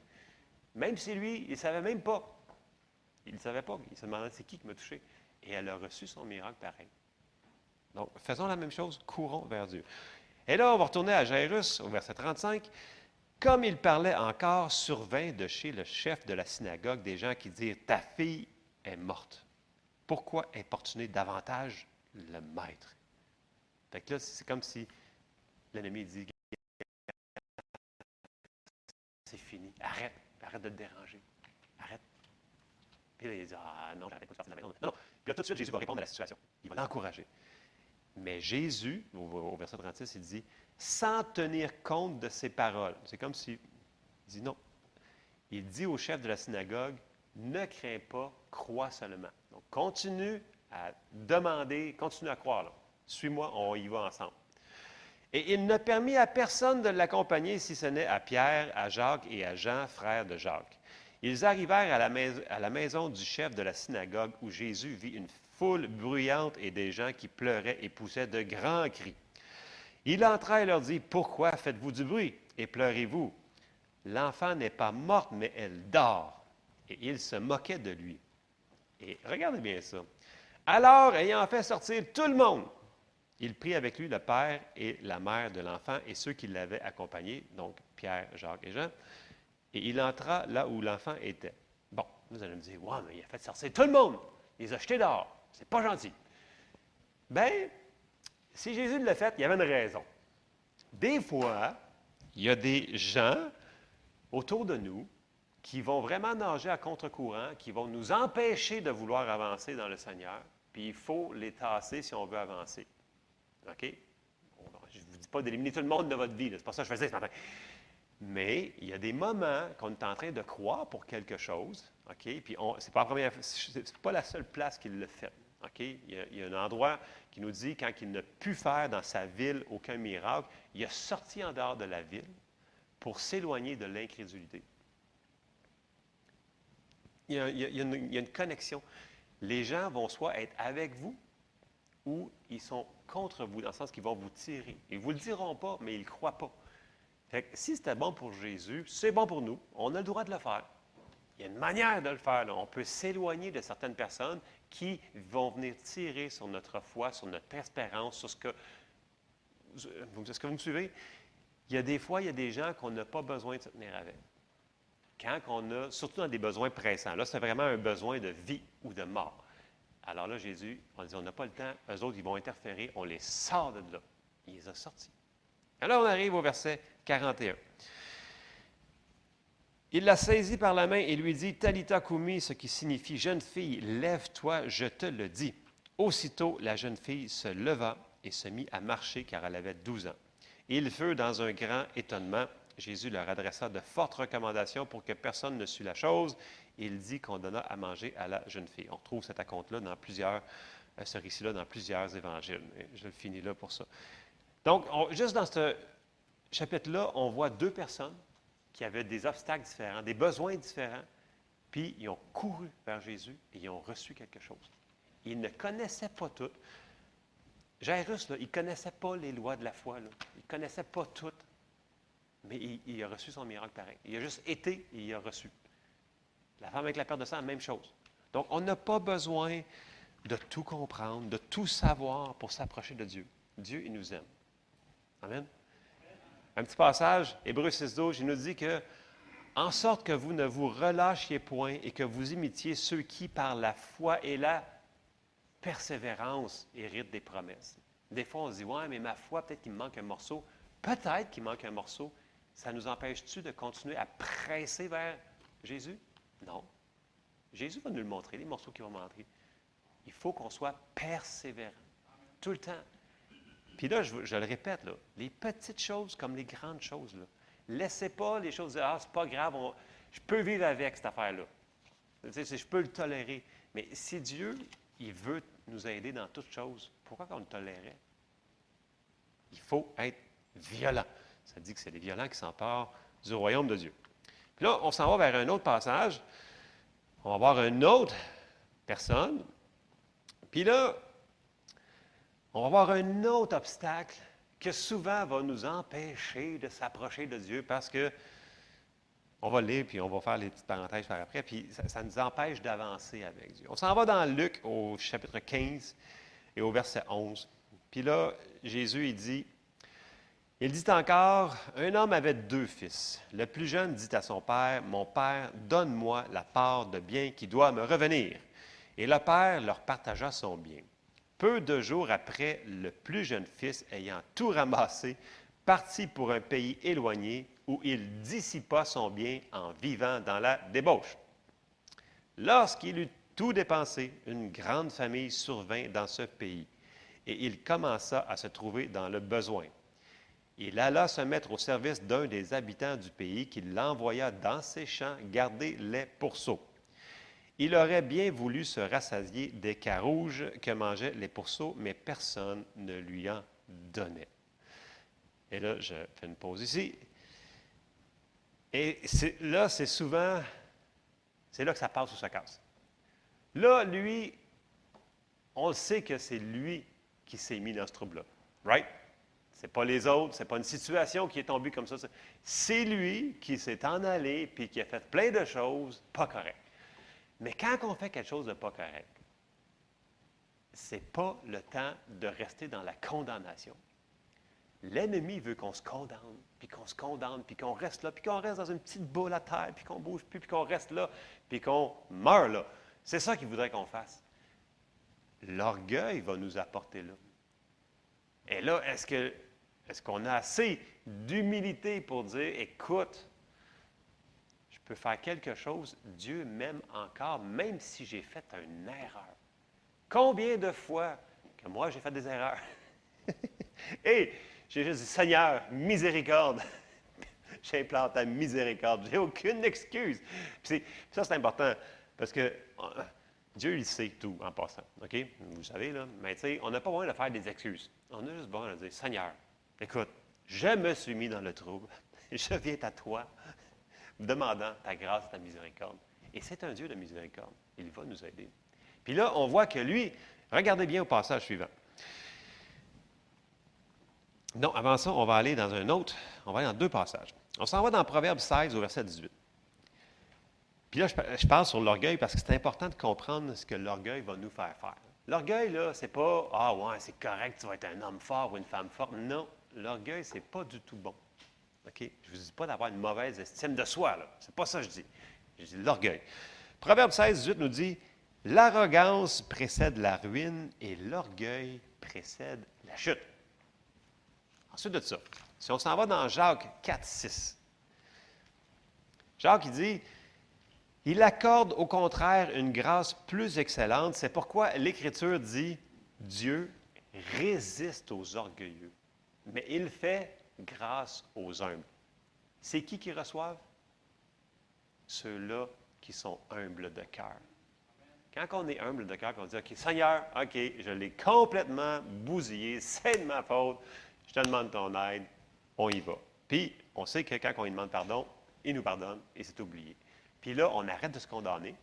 Même si lui, il ne savait même pas. Il ne savait pas. Il se demandait c'est qui qui m'a touché? Et elle a reçu son miracle pareil. Donc, faisons la même chose, courons vers Dieu. Et là, on va retourner à Jairus, au verset 35. Comme il parlait encore, survint de chez le chef de la synagogue des gens qui dirent Ta fille est morte. Pourquoi importuner davantage le maître? Fait que là, c'est comme si l'ennemi dit C'est fini, arrête, arrête de te déranger, arrête. Puis là, il dit Ah non, j'arrête pas de faire ça Non, non. Puis là, tout de suite, Jésus va répondre à la situation. Il va l'encourager. Mais Jésus, au, verset 36, il dit sans tenir compte de ses paroles. C'est comme s'il dit non. Il dit au chef de la synagogue, ne crains pas, crois seulement. Donc, continue à demander, continue à croire. Suis-moi, on y va ensemble. Et il ne permit à personne de l'accompagner si ce n'est à Pierre, à Jacques et à Jean, frères de Jacques. Ils arrivèrent à la, maison, à la maison du chef de la synagogue où Jésus vit une foule bruyante et des gens qui pleuraient et poussaient de grands cris. Il entra et leur dit, Pourquoi faites-vous du bruit et pleurez-vous? L'enfant n'est pas morte, mais elle dort. Et il se moquait de lui. Et regardez bien ça. Alors, ayant fait sortir tout le monde, il prit avec lui le père et la mère de l'enfant et ceux qui l'avaient accompagné, donc Pierre, Jacques et Jean, et il entra là où l'enfant était. Bon, vous allez me dire, ouais, mais il a fait sortir tout le monde. Il les a jetés dehors. C'est pas gentil. Bien, si Jésus l'a fait, il y avait une raison. Des fois, il y a des gens autour de nous qui vont vraiment nager à contre-courant, qui vont nous empêcher de vouloir avancer dans le Seigneur, puis il faut les tasser si on veut avancer. OK? je ne vous dis pas d'éliminer tout le monde de votre vie, c'est pas ça que je faisais ce matin. Mais il y a des moments qu'on est en train de croire pour quelque chose, OK? Puis ce n'est pas, pas, la seule place qu'il le fait. OK? Il y, a, un endroit qui nous dit quand il n'a pu faire dans sa ville aucun miracle, il a sorti en dehors de la ville pour s'éloigner de l'incrédulité. Il y, a, une, connexion. Les gens vont soit être avec vous ou ils sont contre vous, dans le sens qu'ils vont vous tirer. Ils ne vous le diront pas, mais ils ne croient pas. Fait que si c'était bon pour Jésus, c'est bon pour nous. On a le droit de le faire. Il y a une manière de le faire. On peut s'éloigner de certaines personnes qui vont venir tirer sur notre foi, sur notre espérance, sur ce que... Est-ce que vous me suivez? Il y a des fois, il y a des gens qu'on n'a pas besoin de se tenir avec. Quand on a, surtout dans des besoins pressants, là, c'est vraiment un besoin de vie ou de mort. Alors là, Jésus, on dit, on n'a pas le temps, eux autres, ils vont interférer, on les sort de là. Il les a sortis. Alors, on arrive au verset 41. Il la saisit par la main et lui dit, Talita Kumi, ce qui signifie Jeune fille, lève-toi, je te le dis. Aussitôt, la jeune fille se leva et se mit à marcher car elle avait douze ans. Il fut dans un grand étonnement. Jésus leur adressa de fortes recommandations pour que personne ne sût la chose. Il dit qu'on donna à manger à la jeune fille. On trouve cet raconte-là dans plusieurs, euh, ce récit-là dans plusieurs évangiles. Je le finis là pour ça. Donc, juste dans ce chapitre-là, on voit deux personnes qui avaient des obstacles différents, des besoins différents, puis ils ont couru vers Jésus et ils ont reçu quelque chose. Ils ne connaissaient pas tout. Jairus, là, il ne connaissait pas les lois de la foi. Là. Il ne connaissait pas toutes. Mais il a reçu son miracle pareil. Il a juste été et il a reçu. La femme avec la perte de sang, même chose. Donc, on n'a pas besoin de tout comprendre, de tout savoir pour s'approcher de Dieu. Dieu, il nous aime. Amen. Un petit passage, Hébreu 6.12, il nous dit que, en sorte que vous ne vous relâchiez point et que vous imitiez ceux qui, par la foi et la persévérance, héritent des promesses. Des fois, on se dit, ouais, mais ma foi, peut-être qu'il me manque un morceau. Peut-être qu'il manque un morceau. Ça nous empêche-tu de continuer à presser vers Jésus? Non. Jésus va nous le montrer, les morceaux qui vont montrer. Il faut qu'on soit persévérant. Tout le temps. Puis là, je, le répète, là, les petites choses comme les grandes choses. Là. Laissez pas les choses dire Ah, c'est pas grave, je peux vivre avec cette affaire-là. Je peux le tolérer. Mais si Dieu, il veut nous aider dans toutes choses, pourquoi qu'on le tolérait? Il faut être violent. Ça dit que c'est les violents qui s'emparent du royaume de Dieu. Puis là, on s'en va vers un autre passage. On va voir une autre personne. Puis là, on va voir un autre obstacle que souvent va nous empêcher de s'approcher de Dieu parce que on va lire, puis on va faire les petites parenthèses par après, puis ça, ça nous empêche d'avancer avec Dieu. On s'en va dans Luc au chapitre 15 et au verset 11. Puis là, Jésus, il dit, il dit encore, un homme avait deux fils. Le plus jeune dit à son père, Mon père, donne-moi la part de bien qui doit me revenir. Et le père leur partagea son bien. Peu de jours après, le plus jeune fils, ayant tout ramassé, partit pour un pays éloigné où il dissipa son bien en vivant dans la débauche. Lorsqu'il eut tout dépensé, une grande famille survint dans ce pays, et il commença à se trouver dans le besoin. Il alla se mettre au service d'un des habitants du pays qui l'envoya dans ses champs garder les pourceaux. Il aurait bien voulu se rassasier des carouges que mangeaient les pourceaux, mais personne ne lui en donnait. Et là, je fais une pause ici. Et là, c'est souvent, c'est là que ça passe ou ça casse. Là, lui, on sait que c'est lui qui s'est mis dans ce trouble-là. Right? C'est pas les autres, c'est pas une situation qui est tombée comme ça. c'est- C'est lui qui s'est en allé puis qui a fait plein de choses pas correctes. Mais quand on fait quelque chose de pas correct, c'est pas le temps de rester dans la condamnation. L'ennemi veut qu'on se condamne, puis qu'on se condamne, puis qu'on reste là, puis qu'on reste dans une petite boule à terre, puis qu'on bouge plus, puis qu'on reste là, puis qu'on meurt là. C'est ça qu'il voudrait qu'on fasse. L'orgueil va nous apporter là. Et là, est-ce que est-ce qu'on a assez d'humilité pour dire, écoute, je peux faire quelque chose, Dieu m'aime encore, même si j'ai fait une erreur. Combien de fois que moi j'ai fait des erreurs? <laughs> Et j'ai juste dit, Seigneur, miséricorde. <laughs> J'implante ta miséricorde. J'ai aucune excuse. Puis ça, c'est important parce que euh, Dieu, il sait tout en passant. OK? Vous savez, là. Mais tu sais, on n'a pas besoin de faire des excuses. On a juste besoin de dire, Seigneur, écoute, je me suis mis dans le trouble. <laughs> Je viens à toi, demandant ta grâce ta miséricorde. Et c'est un Dieu de miséricorde. Il va nous aider. Puis là, on voit que lui, regardez bien au passage suivant. Non, avant ça, on va aller dans un autre, on va aller dans deux passages. On s'en va dans Proverbe 16 au verset 18. Puis là, je, je parle sur l'orgueil parce que c'est important de comprendre ce que l'orgueil va nous faire faire. L'orgueil, là, c'est pas Ah ouais, c'est correct, tu vas être un homme fort ou une femme forte. Non, l'orgueil, c'est pas du tout bon. Je ne vous dis pas d'avoir une mauvaise estime de soi, là. C'est pas ça que je dis. Je dis l'orgueil. Proverbe 16, 18 nous dit L'arrogance précède la ruine et l'orgueil précède la chute. Ensuite de ça, si on s'en va dans Jacques 4, 6, Jacques il dit Il accorde au contraire une grâce plus excellente. C'est pourquoi l'Écriture dit Dieu résiste aux orgueilleux, mais il fait grâce aux humbles. C'est qui qui reçoivent? Ceux-là qui sont humbles de cœur. Quand on est humble de cœur, on dit OK, Seigneur, OK, je l'ai complètement bousillé, c'est de ma faute, je te demande ton aide, on y va. Puis, on sait que quand on lui demande pardon, il nous pardonne et c'est oublié. Puis là, on arrête de se condamner,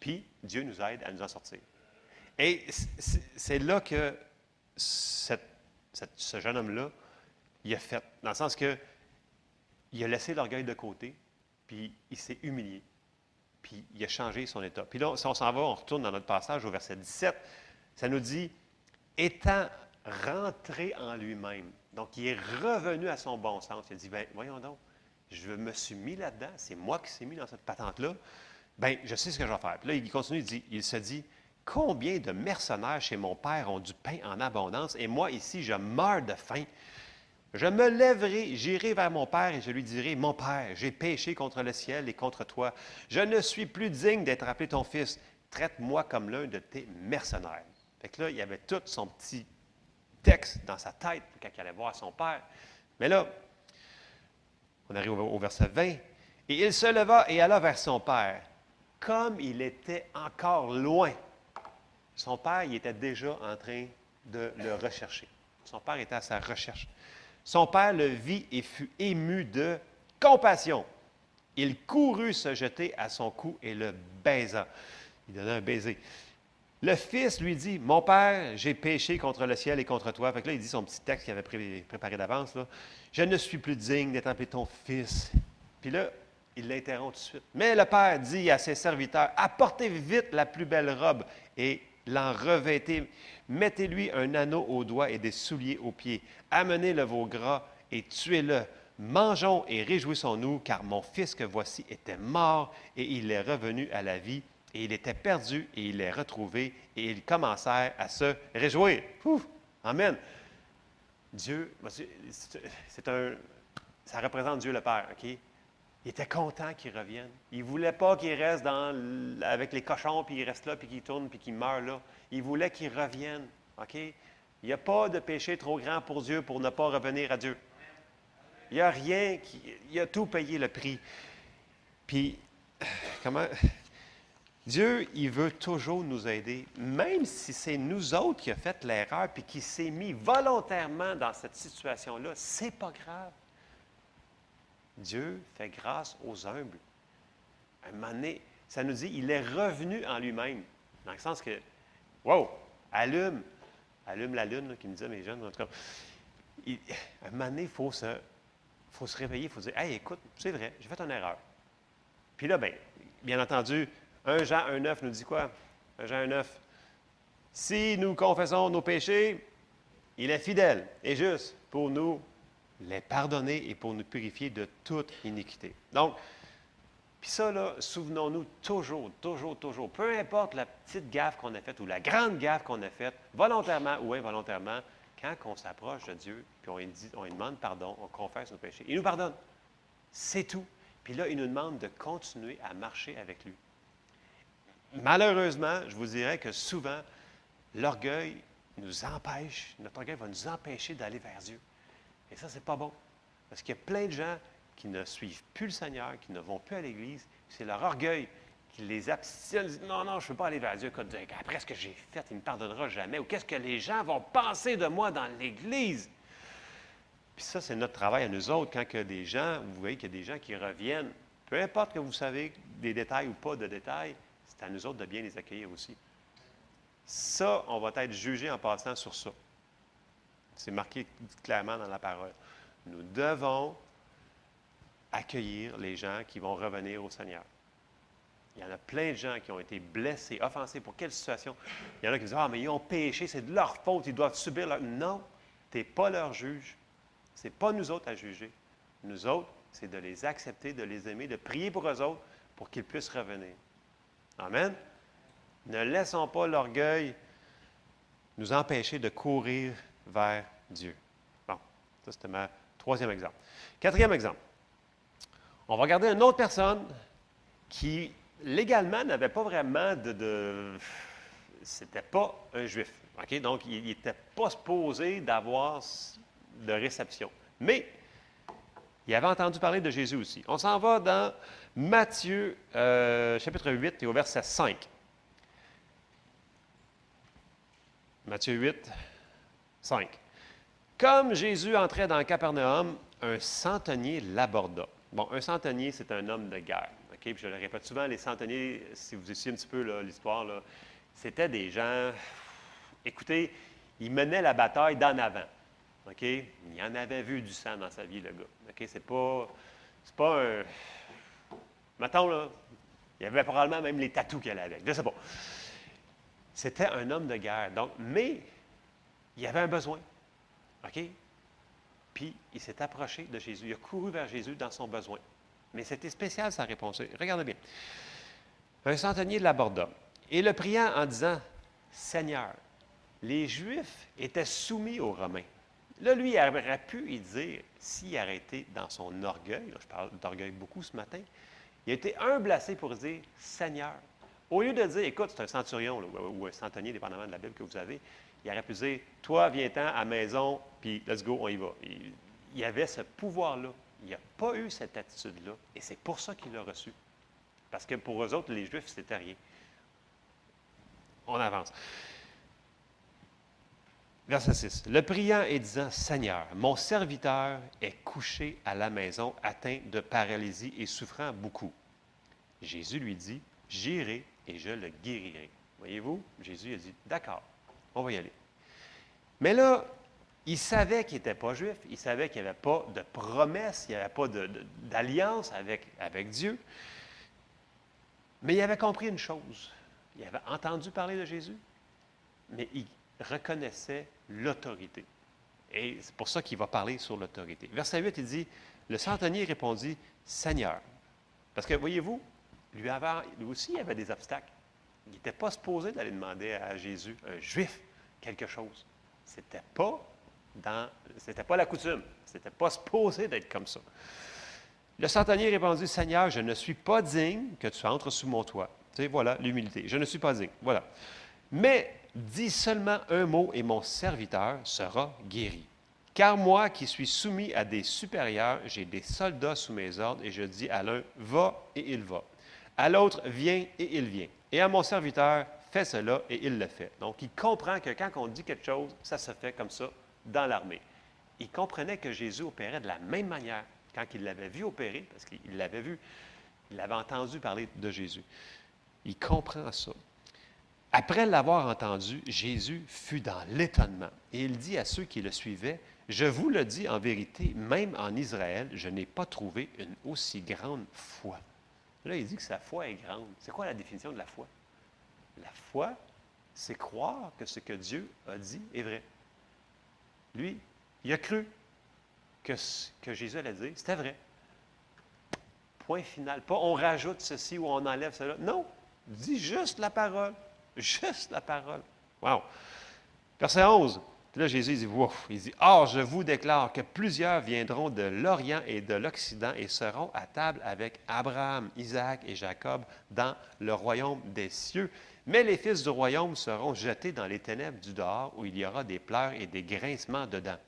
puis Dieu nous aide à nous en sortir. Et c'est là que ce jeune homme-là, il a fait, dans le sens que il a laissé l'orgueil de côté, puis il s'est humilié, puis il a changé son état. Puis là, si on s'en va, on retourne dans notre passage au verset 17, ça nous dit, étant rentré en lui-même, donc il est revenu à son bon sens, il a dit, ben voyons donc, je me suis mis là-dedans, c'est moi qui s'est mis dans cette patente-là, ben je sais ce que je vais faire. Puis là, il continue, il, dit, il se dit, combien de mercenaires chez mon père ont du pain en abondance, et moi ici, je meurs de faim. Je me lèverai, j'irai vers mon Père et je lui dirai, Mon Père, j'ai péché contre le ciel et contre toi. Je ne suis plus digne d'être appelé ton fils. Traite-moi comme l'un de tes mercenaires. Fait là, il y avait tout son petit texte dans sa tête quand il allait voir son Père. Mais là, on arrive au verset 20. Et il se leva et alla vers son Père. Comme il était encore loin, son Père, était déjà en train de le rechercher. Son Père était à sa recherche. Son père le vit et fut ému de compassion. Il courut se jeter à son cou et le baisa. Il donna un baiser. Le fils lui dit Mon père, j'ai péché contre le ciel et contre toi. Il dit son petit texte qu'il avait préparé d'avance Je ne suis plus digne d'être appelé ton fils. Puis là, il l'interrompt tout de suite. Mais le père dit à ses serviteurs Apportez vite la plus belle robe et l'en revêtez. Mettez-lui un anneau au doigt et des souliers aux pieds. Amenez le veau gras et tuez-le. Mangeons et réjouissons-nous, car mon fils que voici était mort et il est revenu à la vie, et il était perdu et il est retrouvé, et ils commencèrent à se réjouir. Amen. Dieu, c'est un, ça représente Dieu le Père, OK? Il était content qu'il revienne. Il ne voulait pas qu'il reste dans, avec les cochons, puis il reste là, puis qu'il tourne, puis qu'il meurt là. Il voulait qu'il revienne. Il n'y a pas de péché trop grand pour Dieu pour ne pas revenir à Dieu. Il n'y a rien, qui, il a tout payé le prix. Puis, <sighs> comment. <sighs> Dieu, il veut toujours nous aider, même si c'est nous autres qui avons fait l'erreur puis qui s'est mis volontairement dans cette situation-là, c'est pas grave. Dieu fait grâce aux humbles. Un moment ça nous dit, il est revenu en lui-même. Dans le sens que, wow, allume, allume la lune, qui me disait mes jeunes, en tout cas. un moment donné, il faut se, faut se réveiller, il faut dire, hey, écoute, c'est vrai, j'ai fait une erreur. Puis là, bien, bien entendu, 1 Jean 1,9 nous dit quoi? 1 Jean 1,9. Si nous confessons nos péchés, il est fidèle et juste pour nous les pardonner et pour nous purifier de toute iniquité. Donc, puis ça, là, souvenons-nous toujours, toujours, toujours, peu importe la petite gaffe qu'on a faite ou la grande gaffe qu'on a faite, volontairement ou involontairement, quand on s'approche de Dieu, puis on lui, dit, on demande pardon, on confesse nos péchés, il nous pardonne. C'est tout. Puis là, il nous demande de continuer à marcher avec lui. Malheureusement, je vous dirais que souvent, l'orgueil nous empêche, notre orgueil va nous empêcher d'aller vers Dieu. Et ça, c'est pas bon. Parce qu'il y a plein de gens qui ne suivent plus le Seigneur, qui ne vont plus à l'Église. C'est leur orgueil qui les abstient. non, non, je ne veux pas aller vers Dieu. Après ce que j'ai fait, il ne me pardonnera jamais. Ou qu'est-ce que les gens vont penser de moi dans l'Église? Puis ça, c'est notre travail à nous autres. Quand que des gens, vous voyez qu'il y a des gens qui reviennent, peu importe que vous savez des détails ou pas de détails, c'est à nous autres de bien les accueillir aussi. Ça, on va être jugé en passant sur ça. C'est marqué clairement dans la parole. Nous devons accueillir les gens qui vont revenir au Seigneur. Il y en a plein de gens qui ont été blessés, offensés. Pour quelle situation? Il y en a qui disent Ah, mais ils ont péché, c'est de leur faute, ils doivent subir leur. Non, tu n'es pas leur juge. Ce n'est pas nous autres à juger. Nous autres, c'est de les accepter, de les aimer, de prier pour eux autres pour qu'ils puissent revenir. Amen. Ne laissons pas l'orgueil nous empêcher de courir vers Dieu. Bon, ça c'était ma troisième exemple. Quatrième exemple. On va regarder une autre personne qui, légalement, n'avait pas vraiment de. c'était pas un juif. Donc, il n'était pas supposé d'avoir de réception. Mais, il avait entendu parler de Jésus aussi. On s'en va dans Matthieu, euh, chapitre 8, et au verset 5. Matthieu 8, 5. Comme Jésus entrait dans Capernaum, un centenier l'aborda. Bon, un centenier, c'est un homme de guerre. Puis je le répète souvent, les centeniers, si vous étudiez un petit peu l'histoire, c'était des gens. Écoutez, ils menaient la bataille d'en avant. OK? Il en avait vu du sang dans sa vie, le gars. OK? C'est pas. C'est pas un. Mettons, là, il y avait probablement même les tatous qu'elle avait avec. Je sais pas. C'était un homme de guerre. Donc, mais il y avait un besoin. OK? Puis il s'est approché de Jésus. Il a couru vers Jésus dans son besoin. Mais c'était spécial sa réponse. Regardez bien. Un centenier l'aborda et le priant en disant Seigneur, les Juifs étaient soumis aux Romains. Là, lui, il aurait pu y dire, s'il arrêtait dans son orgueil, je parle d'orgueil beaucoup ce matin, il a été humble assez pour dire Seigneur. Au lieu de dire, écoute, c'est un centurion ou un centenier, dépendamment de la Bible que vous avez, il aurait pu dire, toi, viens-t'en à la maison, puis let's go, on y va. Il, avait ce pouvoir-là. Il n'a pas eu cette attitude-là, et c'est pour ça qu'il l'a reçu. Parce que pour eux autres, les Juifs, c'était rien. On avance. Verset 6. Le priant et disant, Seigneur, mon serviteur est couché à la maison, atteint de paralysie et souffrant beaucoup. Jésus lui dit, J'irai et je le guérirai. Voyez-vous, Jésus a dit, D'accord, on va y aller. Mais là, il savait qu'il n'était pas juif, il savait qu'il n'y avait pas de promesse, il n'y avait pas d'alliance avec, avec Dieu. Mais il avait compris une chose. Il avait entendu parler de Jésus, mais il reconnaissait l'autorité. Et c'est pour ça qu'il va parler sur l'autorité. Verset 8, il dit, le centenier répondit, Seigneur. Parce que, voyez-vous, lui, aussi, il avait des obstacles. Il n'était pas supposé d'aller demander à Jésus, un juif, quelque chose. C'était pas pas la coutume. C'était pas supposé d'être comme ça. Le centenier répondit, Seigneur, je ne suis pas digne que tu entres sous mon toit. Tu sais, voilà, l'humilité. Je ne suis pas digne. Voilà. Mais dis seulement un mot et mon serviteur sera guéri. Car moi qui suis soumis à des supérieurs, j'ai des soldats sous mes ordres et je dis à l'un, va et il va. À l'autre, viens et il vient. Et à mon serviteur, fais cela et il le fait. Donc, il comprend que quand on dit quelque chose, ça se fait comme ça dans l'armée. Il comprenait que Jésus opérait de la même manière quand il l'avait vu opérer, parce qu'il l'avait vu, il avait entendu parler de Jésus. Il comprend ça. Après l'avoir entendu, Jésus fut dans l'étonnement et il dit à ceux qui le suivaient, Je vous le dis en vérité, même en Israël, je n'ai pas trouvé une aussi grande foi. Là, il dit que sa foi est grande. C'est quoi la définition de la foi? La foi, c'est croire que ce que Dieu a dit est vrai. Lui, il a cru que ce que Jésus allait dire, c'était vrai. Point final. Pas on rajoute ceci ou on enlève cela. Non, dit juste la parole. Juste la parole. Wow. Verset 11. Là, Jésus dit, Ouf. il dit, Or, je vous déclare que plusieurs viendront de l'Orient et de l'Occident et seront à table avec Abraham, Isaac et Jacob dans le royaume des cieux. Mais les fils du royaume seront jetés dans les ténèbres du dehors, où il y aura des pleurs et des grincements dedans.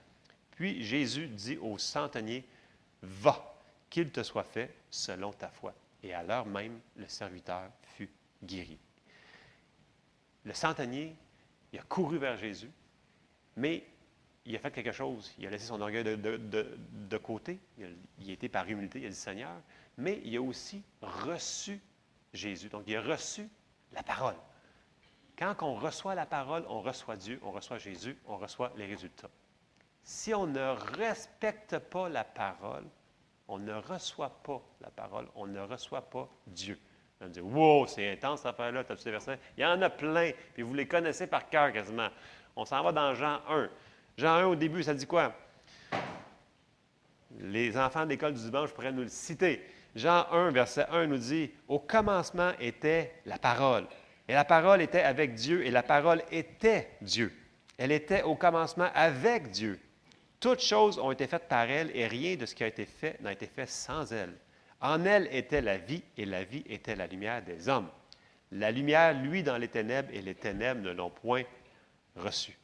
Puis Jésus dit au centenier, Va, qu'il te soit fait selon ta foi. Et à l'heure même, le serviteur fut guéri. Le centenier, il a couru vers Jésus, mais il a fait quelque chose. Il a laissé son orgueil de, côté. Il a, il a, été par humilité, il a dit Seigneur, mais il a aussi reçu Jésus. Donc, il a reçu la parole. Quand on reçoit la parole, on reçoit Dieu, on reçoit Jésus, on reçoit les résultats. Si on ne respecte pas la parole, on ne reçoit pas la parole, on ne reçoit pas Dieu. On dit Wow, c'est intense cette affaire-là, tu as ces versets? Il y en a plein, puis vous les connaissez par cœur quasiment. On s'en va dans Jean 1. Jean 1, au début, ça dit quoi? Les enfants de l'école du dimanche pourraient nous le citer. Jean 1, verset 1 nous dit Au commencement était la parole. Et la parole était avec Dieu, et la parole était Dieu. Elle était au commencement avec Dieu. Toutes choses ont été faites par elle, et rien de ce qui a été fait n'a été fait sans elle. En elle était la vie, et la vie était la lumière des hommes. La lumière, lui, dans les ténèbres, et les ténèbres ne l'ont point reçue.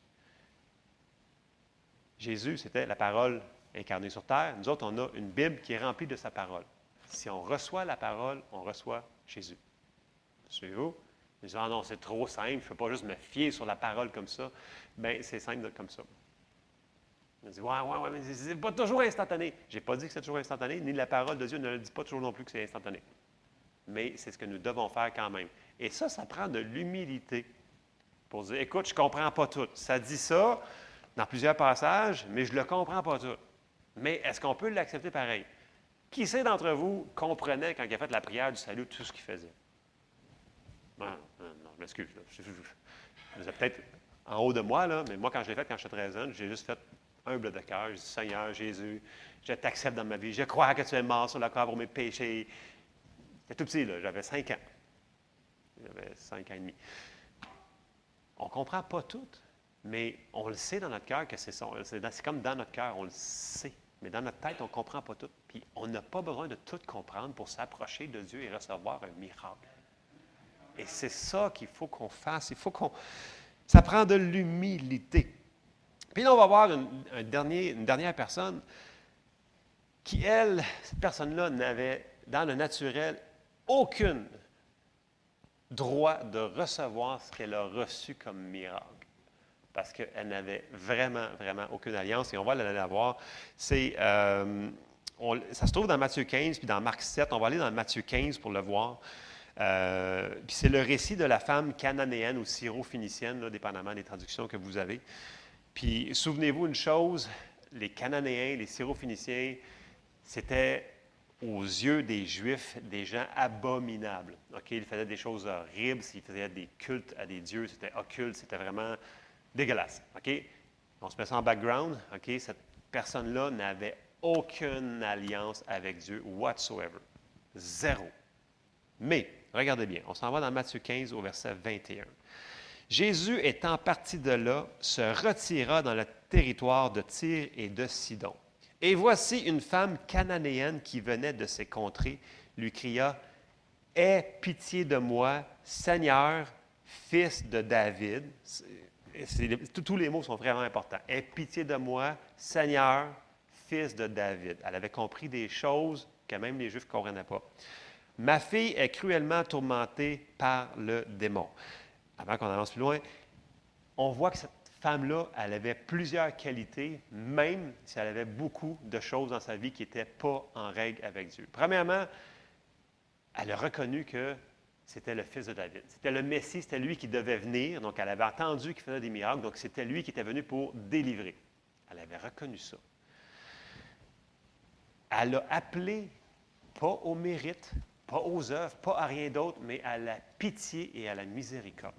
Jésus, c'était la parole incarnée sur terre. Nous autres, on a une Bible qui est remplie de sa parole. Si on reçoit la parole, on reçoit Jésus. Suivez-vous? Ils disent, ah non, c'est trop simple, je ne peux pas juste me fier sur la parole comme ça. Bien, c'est simple comme ça. On dit, ouais, ouais, ouais, mais c'est pas toujours instantané. Je n'ai pas dit que c'est toujours instantané, ni la parole de Dieu ne le dit pas toujours non plus que c'est instantané. Mais c'est ce que nous devons faire quand même. Et ça, ça prend de l'humilité pour dire, écoute, je ne comprends pas tout. Ça dit ça dans plusieurs passages, mais je ne le comprends pas tout. Mais est-ce qu'on peut l'accepter pareil? Qui sait d'entre vous comprenait quand il a fait la prière du salut tout ce qu'il faisait? Non, non, non, je m'excuse. Je- je- je- êtes peut-être en haut de moi, là, mais moi, quand je l'ai fait quand j'étais très jeune, j'ai juste fait humble de cœur. J'ai dit, Seigneur Jésus, je t'accepte dans ma vie. Je crois que tu es mort sur la croix pour mes péchés. J'étais tout petit, là, j'avais cinq ans. J'avais cinq ans et demi. On ne comprend pas tout, mais on le sait dans notre cœur que c'est ça. C'est comme dans notre cœur, on le sait. Mais dans notre tête, on ne comprend pas tout. Puis on n'a pas besoin de tout comprendre pour s'approcher de Dieu et recevoir un miracle. Et c'est ça qu'il faut qu'on fasse. Il faut qu'on. Ça prend de l'humilité. Puis là, on va voir une, dernière personne qui, elle, cette personne-là, n'avait dans le naturel aucun droit de recevoir ce qu'elle a reçu comme miracle. Parce qu'elle n'avait vraiment, vraiment aucune alliance. Et on va aller la voir. C'est, euh, ça se trouve dans Matthieu 15 puis dans Marc 7. On va aller dans Matthieu 15 pour le voir. Euh, puis c'est le récit de la femme cananéenne ou syro-phénicienne, dépendamment des traductions que vous avez. Puis souvenez-vous une chose, les Cananéens, les Syrophéniciens, c'était aux yeux des Juifs des gens abominables. OK? Ils faisaient des choses horribles, ils faisaient des cultes à des dieux, c'était occulte, c'était vraiment dégueulasse. OK? On se met ça en background. OK? Cette personne-là n'avait aucune alliance avec Dieu whatsoever. Zéro. Mais, regardez bien, on s'en va dans Matthieu 15 au verset 21. Jésus, étant parti de là, se retira dans le territoire de Tyr et de Sidon. Et voici une femme cananéenne qui venait de ces contrées, lui cria, Aie pitié de moi, Seigneur, fils de David. Tous- les mots sont vraiment importants. Aie pitié de moi, Seigneur, fils de David. Elle avait compris des choses que même les Juifs ne comprenaient pas. Ma fille est cruellement tourmentée par le démon. Avant qu'on avance plus loin, on voit que femme-là, elle avait plusieurs qualités, même si elle avait beaucoup de choses dans sa vie qui n'étaient pas en règle avec Dieu. Premièrement, elle a reconnu que c'était le fils de David. C'était le Messie, c'était lui qui devait venir. Donc, elle avait entendu qu'il faisait des miracles. Donc, c'était lui qui était venu pour délivrer. Elle avait reconnu ça. Elle a appelé pas au mérite, pas aux œuvres, pas à rien d'autre, mais à la pitié et à la miséricorde.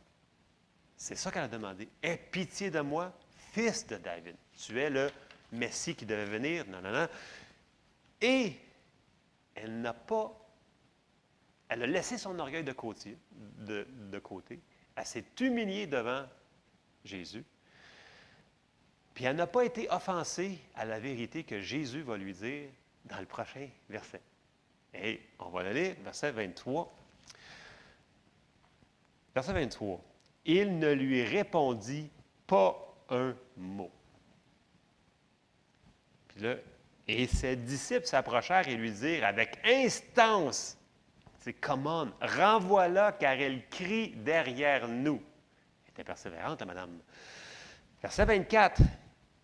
C'est ça qu'elle a demandé. Aie pitié de moi, fils de David. Tu es le Messie qui devait venir. Non, non, non. Et elle n'a pas. Elle a laissé son orgueil de côté. Elle s'est humiliée devant Jésus. Puis elle n'a pas été offensée à la vérité que Jésus va lui dire dans le prochain verset. Et on va le lire, verset 23. Verset 23. Il ne lui répondit pas un mot. Puis là, et ses disciples s'approchèrent et lui dirent avec instance, c'est come on, renvoie-la car elle crie derrière nous. Elle était persévérante, madame. Verset 24.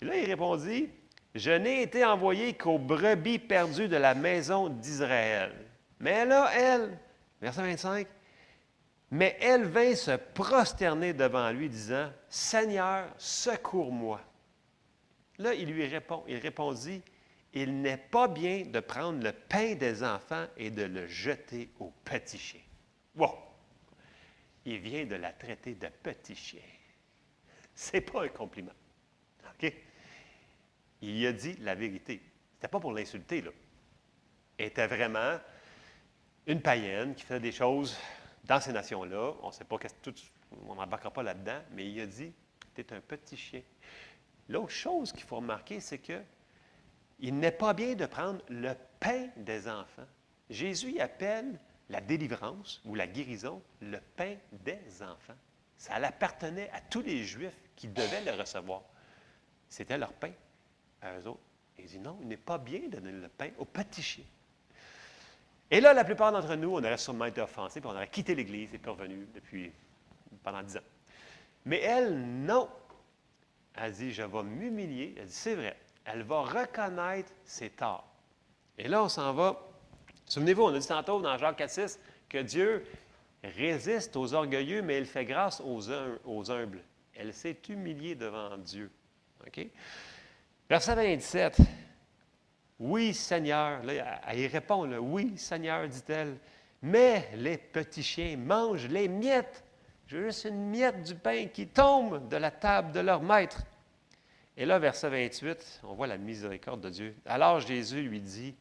Et là, il répondit, je n'ai été envoyé qu'aux brebis perdues de la maison d'Israël. Mais là, elle, verset 25, mais elle vint se prosterner devant lui, disant, Seigneur, secours-moi. Là, il lui répond, il répondit, il n'est pas bien de prendre le pain des enfants et de le jeter aux petits chiens. Wow! Il vient de la traiter de petit chien. C'est pas un compliment. OK? Il a dit la vérité. C'était pas pour l'insulter, là. Elle était vraiment une païenne qui faisait des choses dans ces nations-là. On ne sait pas qu'est-ce que tout. On n'embarquera pas là-dedans, mais il a dit Tu un petit chien. L'autre chose qu'il faut remarquer, c'est que il n'est pas bien de prendre le pain des enfants. Jésus appelle la délivrance ou la guérison le pain des enfants. Ça appartenait à tous les Juifs qui devaient le recevoir. C'était leur pain à eux autres. Il dit non, il n'est pas bien de donner le pain aux petits chiens. Et là, la plupart d'entre nous, on aurait sûrement été offensés, puis on aurait quitté l'Église et puis revenu depuis pendant dix ans. Mais elle, non. Elle dit, je vais m'humilier. Elle dit, c'est vrai, Elle va reconnaître ses torts. Et là, on s'en va. Souvenez-vous, on a dit tantôt dans Jacques 4,6 que Dieu résiste aux orgueilleux, mais il fait grâce aux, aux humbles. Elle s'est humiliée devant Dieu. Verset 27. Oui, Seigneur. Elle- répond, Oui, Seigneur, dit-elle. Mais les petits chiens mangent les miettes. Juste une miette du pain qui tombe de la table de leur maître. Et là, verset 28, on voit la miséricorde de Dieu. Alors Jésus lui dit,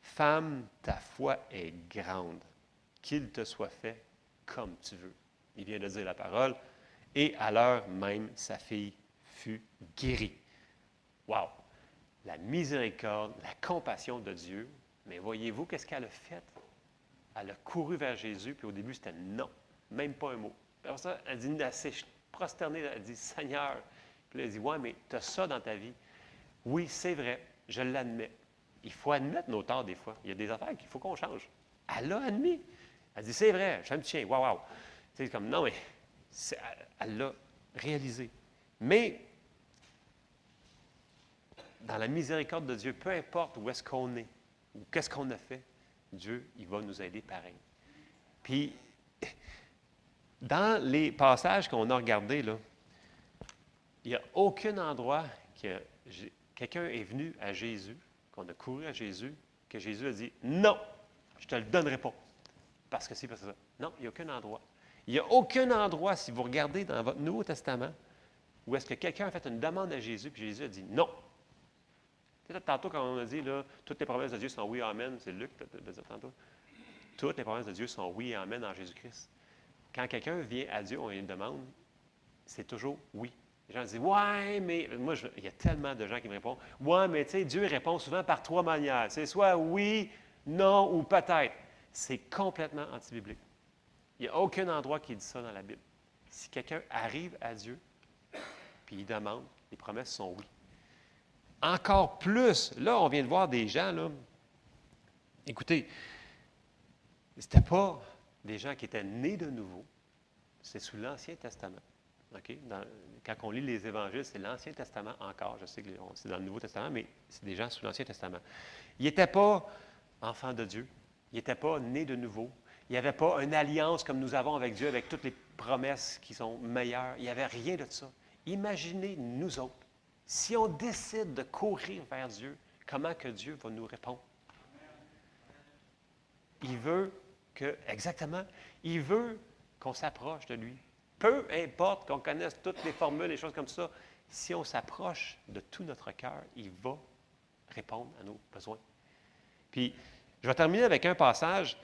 Femme, ta foi est grande, qu'il te soit fait comme tu veux. Il vient de dire la parole. Et à l'heure même, sa fille fut guérie. Wow! La miséricorde, la compassion de Dieu. Mais voyez-vous, qu'est-ce qu'elle a fait? Elle a couru vers Jésus, puis au début, c'était non, même pas un mot. Après ça, elle dit, elle s'est prosternée, elle dit, Seigneur. Puis elle dit, ouais, mais tu as ça dans ta vie. Oui, c'est vrai, je l'admets. Il faut admettre nos torts des fois. Il y a des affaires qu'il faut qu'on change. Elle l'a admis. Elle dit, c'est vrai, un petit chien, waouh, waouh. C'est comme, non, mais elle l'a réalisé. Mais dans la miséricorde de Dieu, peu importe où est-ce qu'on est ou qu'est-ce qu'on a fait, Dieu, il va nous aider pareil. Puis, dans les passages qu'on a regardés, là, il n'y a aucun endroit que quelqu'un est venu à Jésus, qu'on a couru à Jésus, que Jésus a dit Non, je ne te le donnerai pas. Parce que c'est parce que ça. Non, il n'y a aucun endroit. Il n'y a aucun endroit, si vous regardez dans votre Nouveau Testament, où est-ce que quelqu'un a fait une demande à Jésus, puis Jésus a dit non. Tantôt, quand on a dit, là, toutes les promesses de Dieu sont oui, amen, c'est Luc qui l'a dit tantôt. Toutes les promesses de Dieu sont oui et amen en Jésus-Christ. Quand quelqu'un vient à Dieu, on lui demande, c'est toujours oui. Les gens disent, ouais, mais moi, il y a tellement de gens qui me répondent, ouais, mais tu sais, Dieu répond souvent par trois manières. C'est soit oui, non ou peut-être. C'est complètement antibiblique. Il n'y a aucun endroit qui dit ça dans la Bible. Si quelqu'un arrive à Dieu, puis il demande, les promesses sont oui. Encore plus, là, on vient de voir des gens, là. Écoutez, c'était pas des gens qui étaient nés de nouveau. C'est sous l'Ancien Testament. Quand on lit les évangiles, c'est l'Ancien Testament encore. Je sais que c'est dans le Nouveau Testament, mais c'est des gens sous l'Ancien Testament. Ils n'étaient pas enfants de Dieu. Ils n'étaient pas nés de nouveau. Il n'y avait pas une alliance comme nous avons avec Dieu, avec toutes les promesses qui sont meilleures. Il n'y avait rien de ça. Imaginez nous autres, si on décide de courir vers Dieu, comment que Dieu va nous répondre? Il veut que, exactement, il veut qu'on s'approche de lui. Peu importe qu'on connaisse toutes les formules, les choses comme ça, si on s'approche de tout notre cœur, il va répondre à nos besoins. Puis, je vais terminer avec un passage.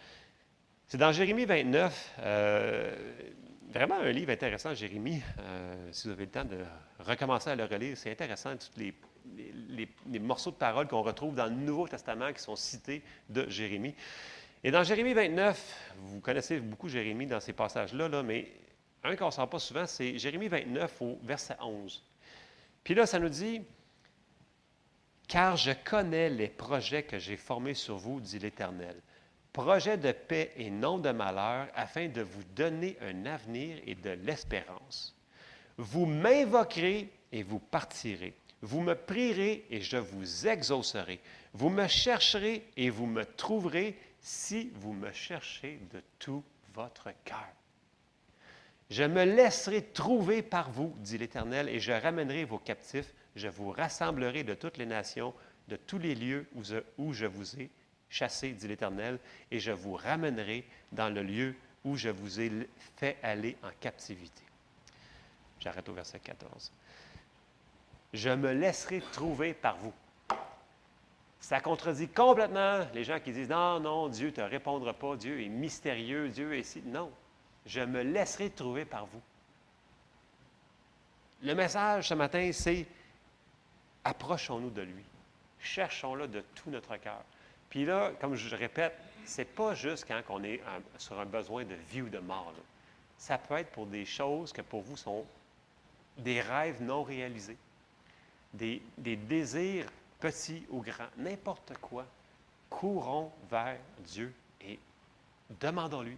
C'est dans Jérémie 29, euh, vraiment un livre intéressant, Jérémie. Euh, si vous avez le temps de recommencer à le relire, c'est intéressant, tous les, morceaux de paroles qu'on retrouve dans le Nouveau Testament qui sont cités de Jérémie. Et dans Jérémie 29, vous connaissez beaucoup Jérémie dans ces passages-là, là, mais un qu'on ne sent pas souvent, c'est Jérémie 29 au verset 11. Puis là, ça nous dit, Car je connais les projets que j'ai formés sur vous, dit l'Éternel, projets de paix et non de malheur, afin de vous donner un avenir et de l'espérance. Vous m'invoquerez et vous partirez. Vous me prierez et je vous exaucerai. Vous me chercherez et vous me trouverez si vous me cherchez de tout votre cœur. Je me laisserai trouver par vous, dit l'Éternel, et je ramènerai vos captifs. Je vous rassemblerai de toutes les nations, de tous les lieux où je vous ai chassés, dit l'Éternel, et je vous ramènerai dans le lieu où je vous ai fait aller en captivité. J'arrête au verset 14. Je me laisserai trouver par vous. Ça contredit complètement les gens qui disent Non, non, Dieu ne te répondra pas, Dieu est mystérieux, Dieu est ici. Non, je me laisserai trouver par vous. Le message ce matin, c'est approchons-nous de lui. Cherchons-le de tout notre cœur. Puis là, comme je répète, c'est pas juste quand on est sur un besoin de vie ou de mort. Ça peut être pour des choses que pour vous sont des rêves non réalisés, des, désirs petits ou grands, n'importe quoi. Courons vers Dieu et demandons-lui.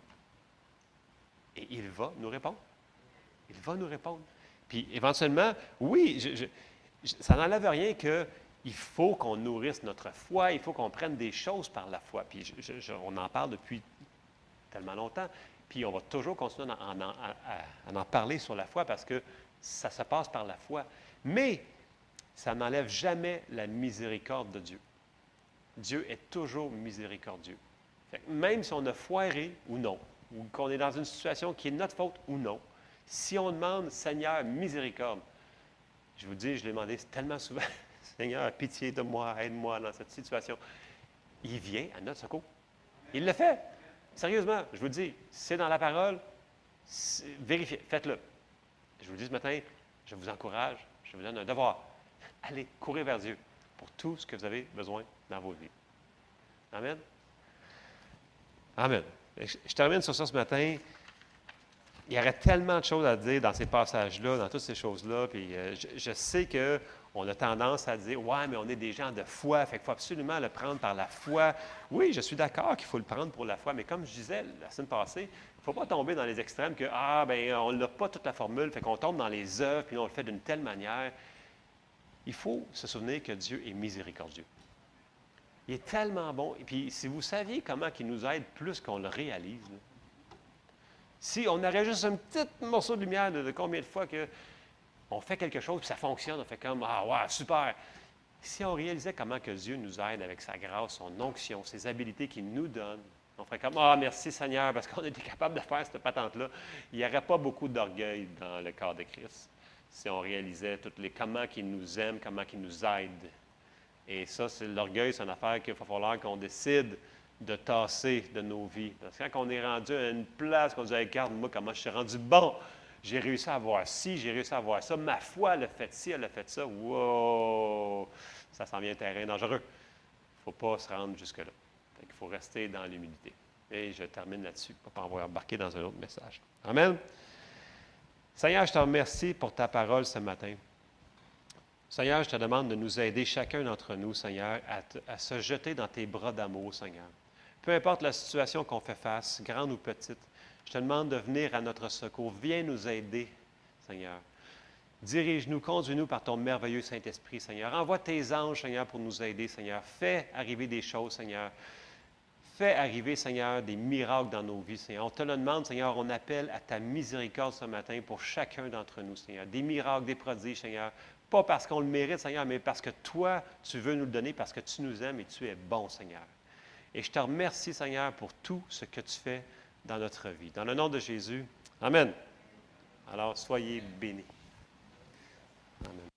Et il va nous répondre. Il va nous répondre. Puis éventuellement, oui, ça n'enlève rien qu'il il faut qu'on nourrisse notre foi, il faut qu'on prenne des choses par la foi. Puis on en parle depuis tellement longtemps, puis on va toujours continuer à en, parler sur la foi parce que ça se passe par la foi. Mais ça n'enlève jamais la miséricorde de Dieu. Dieu est toujours miséricordieux. Même si on a foiré ou non, ou qu'on est dans une situation qui est notre faute ou non, si on demande Seigneur, miséricorde, je vous dis, je l'ai demandé tellement souvent, Seigneur, pitié de moi, aide-moi dans cette situation. Il vient à notre secours. Il le fait. Sérieusement, je vous le dis, c'est dans la parole, vérifiez, faites-le. Je vous le dis ce matin, je vous encourage, je vous donne un devoir. Allez courir vers Dieu pour tout ce que vous avez besoin dans vos vies. Amen. Amen. Je, termine sur ça ce matin. Il y aurait tellement de choses à dire dans ces passages-là, dans toutes ces choses-là. Puis euh, je, sais qu'on a tendance à dire Ouais, mais on est des gens de foi, fait qu'il faut absolument le prendre par la foi. Oui, je suis d'accord qu'il faut le prendre pour la foi, mais comme je disais la semaine passée, il ne faut pas tomber dans les extrêmes que Ah, ben on n'a pas toute la formule, fait qu'on tombe dans les œuvres, puis on le fait d'une telle manière. Il faut se souvenir que Dieu est miséricordieux. Il est tellement bon. Et puis, si vous saviez comment il nous aide plus qu'on le réalise, si on aurait juste un petit morceau de lumière de combien de fois que on fait quelque chose puis ça fonctionne, on fait comme Ah, ouais, super. Si on réalisait comment que Dieu nous aide avec sa grâce, son onction, ses habilités qu'il nous donne, on ferait comme Ah, merci Seigneur, parce qu'on <laughs> était capable de faire cette patente-là. Il n'y aurait pas beaucoup d'orgueil dans le corps de Christ si on réalisait toutes les comment il nous aime, comment il nous aide. Et ça, c'est l'orgueil, c'est une affaire qu'il va falloir qu'on décide de tasser de nos vies. Parce que quand on est rendu à une place, qu'on dit, Hey, regarde, moi, comment je suis rendu bon, j'ai réussi à avoir ci, j'ai réussi à avoir ça, ma foi, elle a fait ci, elle a fait ça, wow, ça s'en vient un terrain dangereux. Il ne faut pas se rendre jusque-là. Qu'il faut rester dans l'humilité. Et je termine là-dessus, pour ne pas embarqué dans un autre message. Amen. Seigneur, je te remercie pour ta parole ce matin. Seigneur, je te demande de nous aider, chacun d'entre nous, Seigneur, à se jeter dans tes bras d'amour, Seigneur. Peu importe la situation qu'on fait face, grande ou petite, je te demande de venir à notre secours. Viens nous aider, Seigneur. Dirige-nous, conduis-nous par ton merveilleux Saint-Esprit, Seigneur. Envoie tes anges, Seigneur, pour nous aider, Seigneur. Fais arriver des choses, Seigneur. Fais arriver, Seigneur, des miracles dans nos vies, Seigneur. On te le demande, Seigneur, on appelle à ta miséricorde ce matin pour chacun d'entre nous, Seigneur. Des miracles, des prodiges, Seigneur. Pas parce qu'on le mérite, Seigneur, mais parce que toi, tu veux nous le donner, parce que tu nous aimes et tu es bon, Seigneur. Et je te remercie, Seigneur, pour tout ce que tu fais dans notre vie. Dans le nom de Jésus, Amen. Alors, soyez bénis. Amen.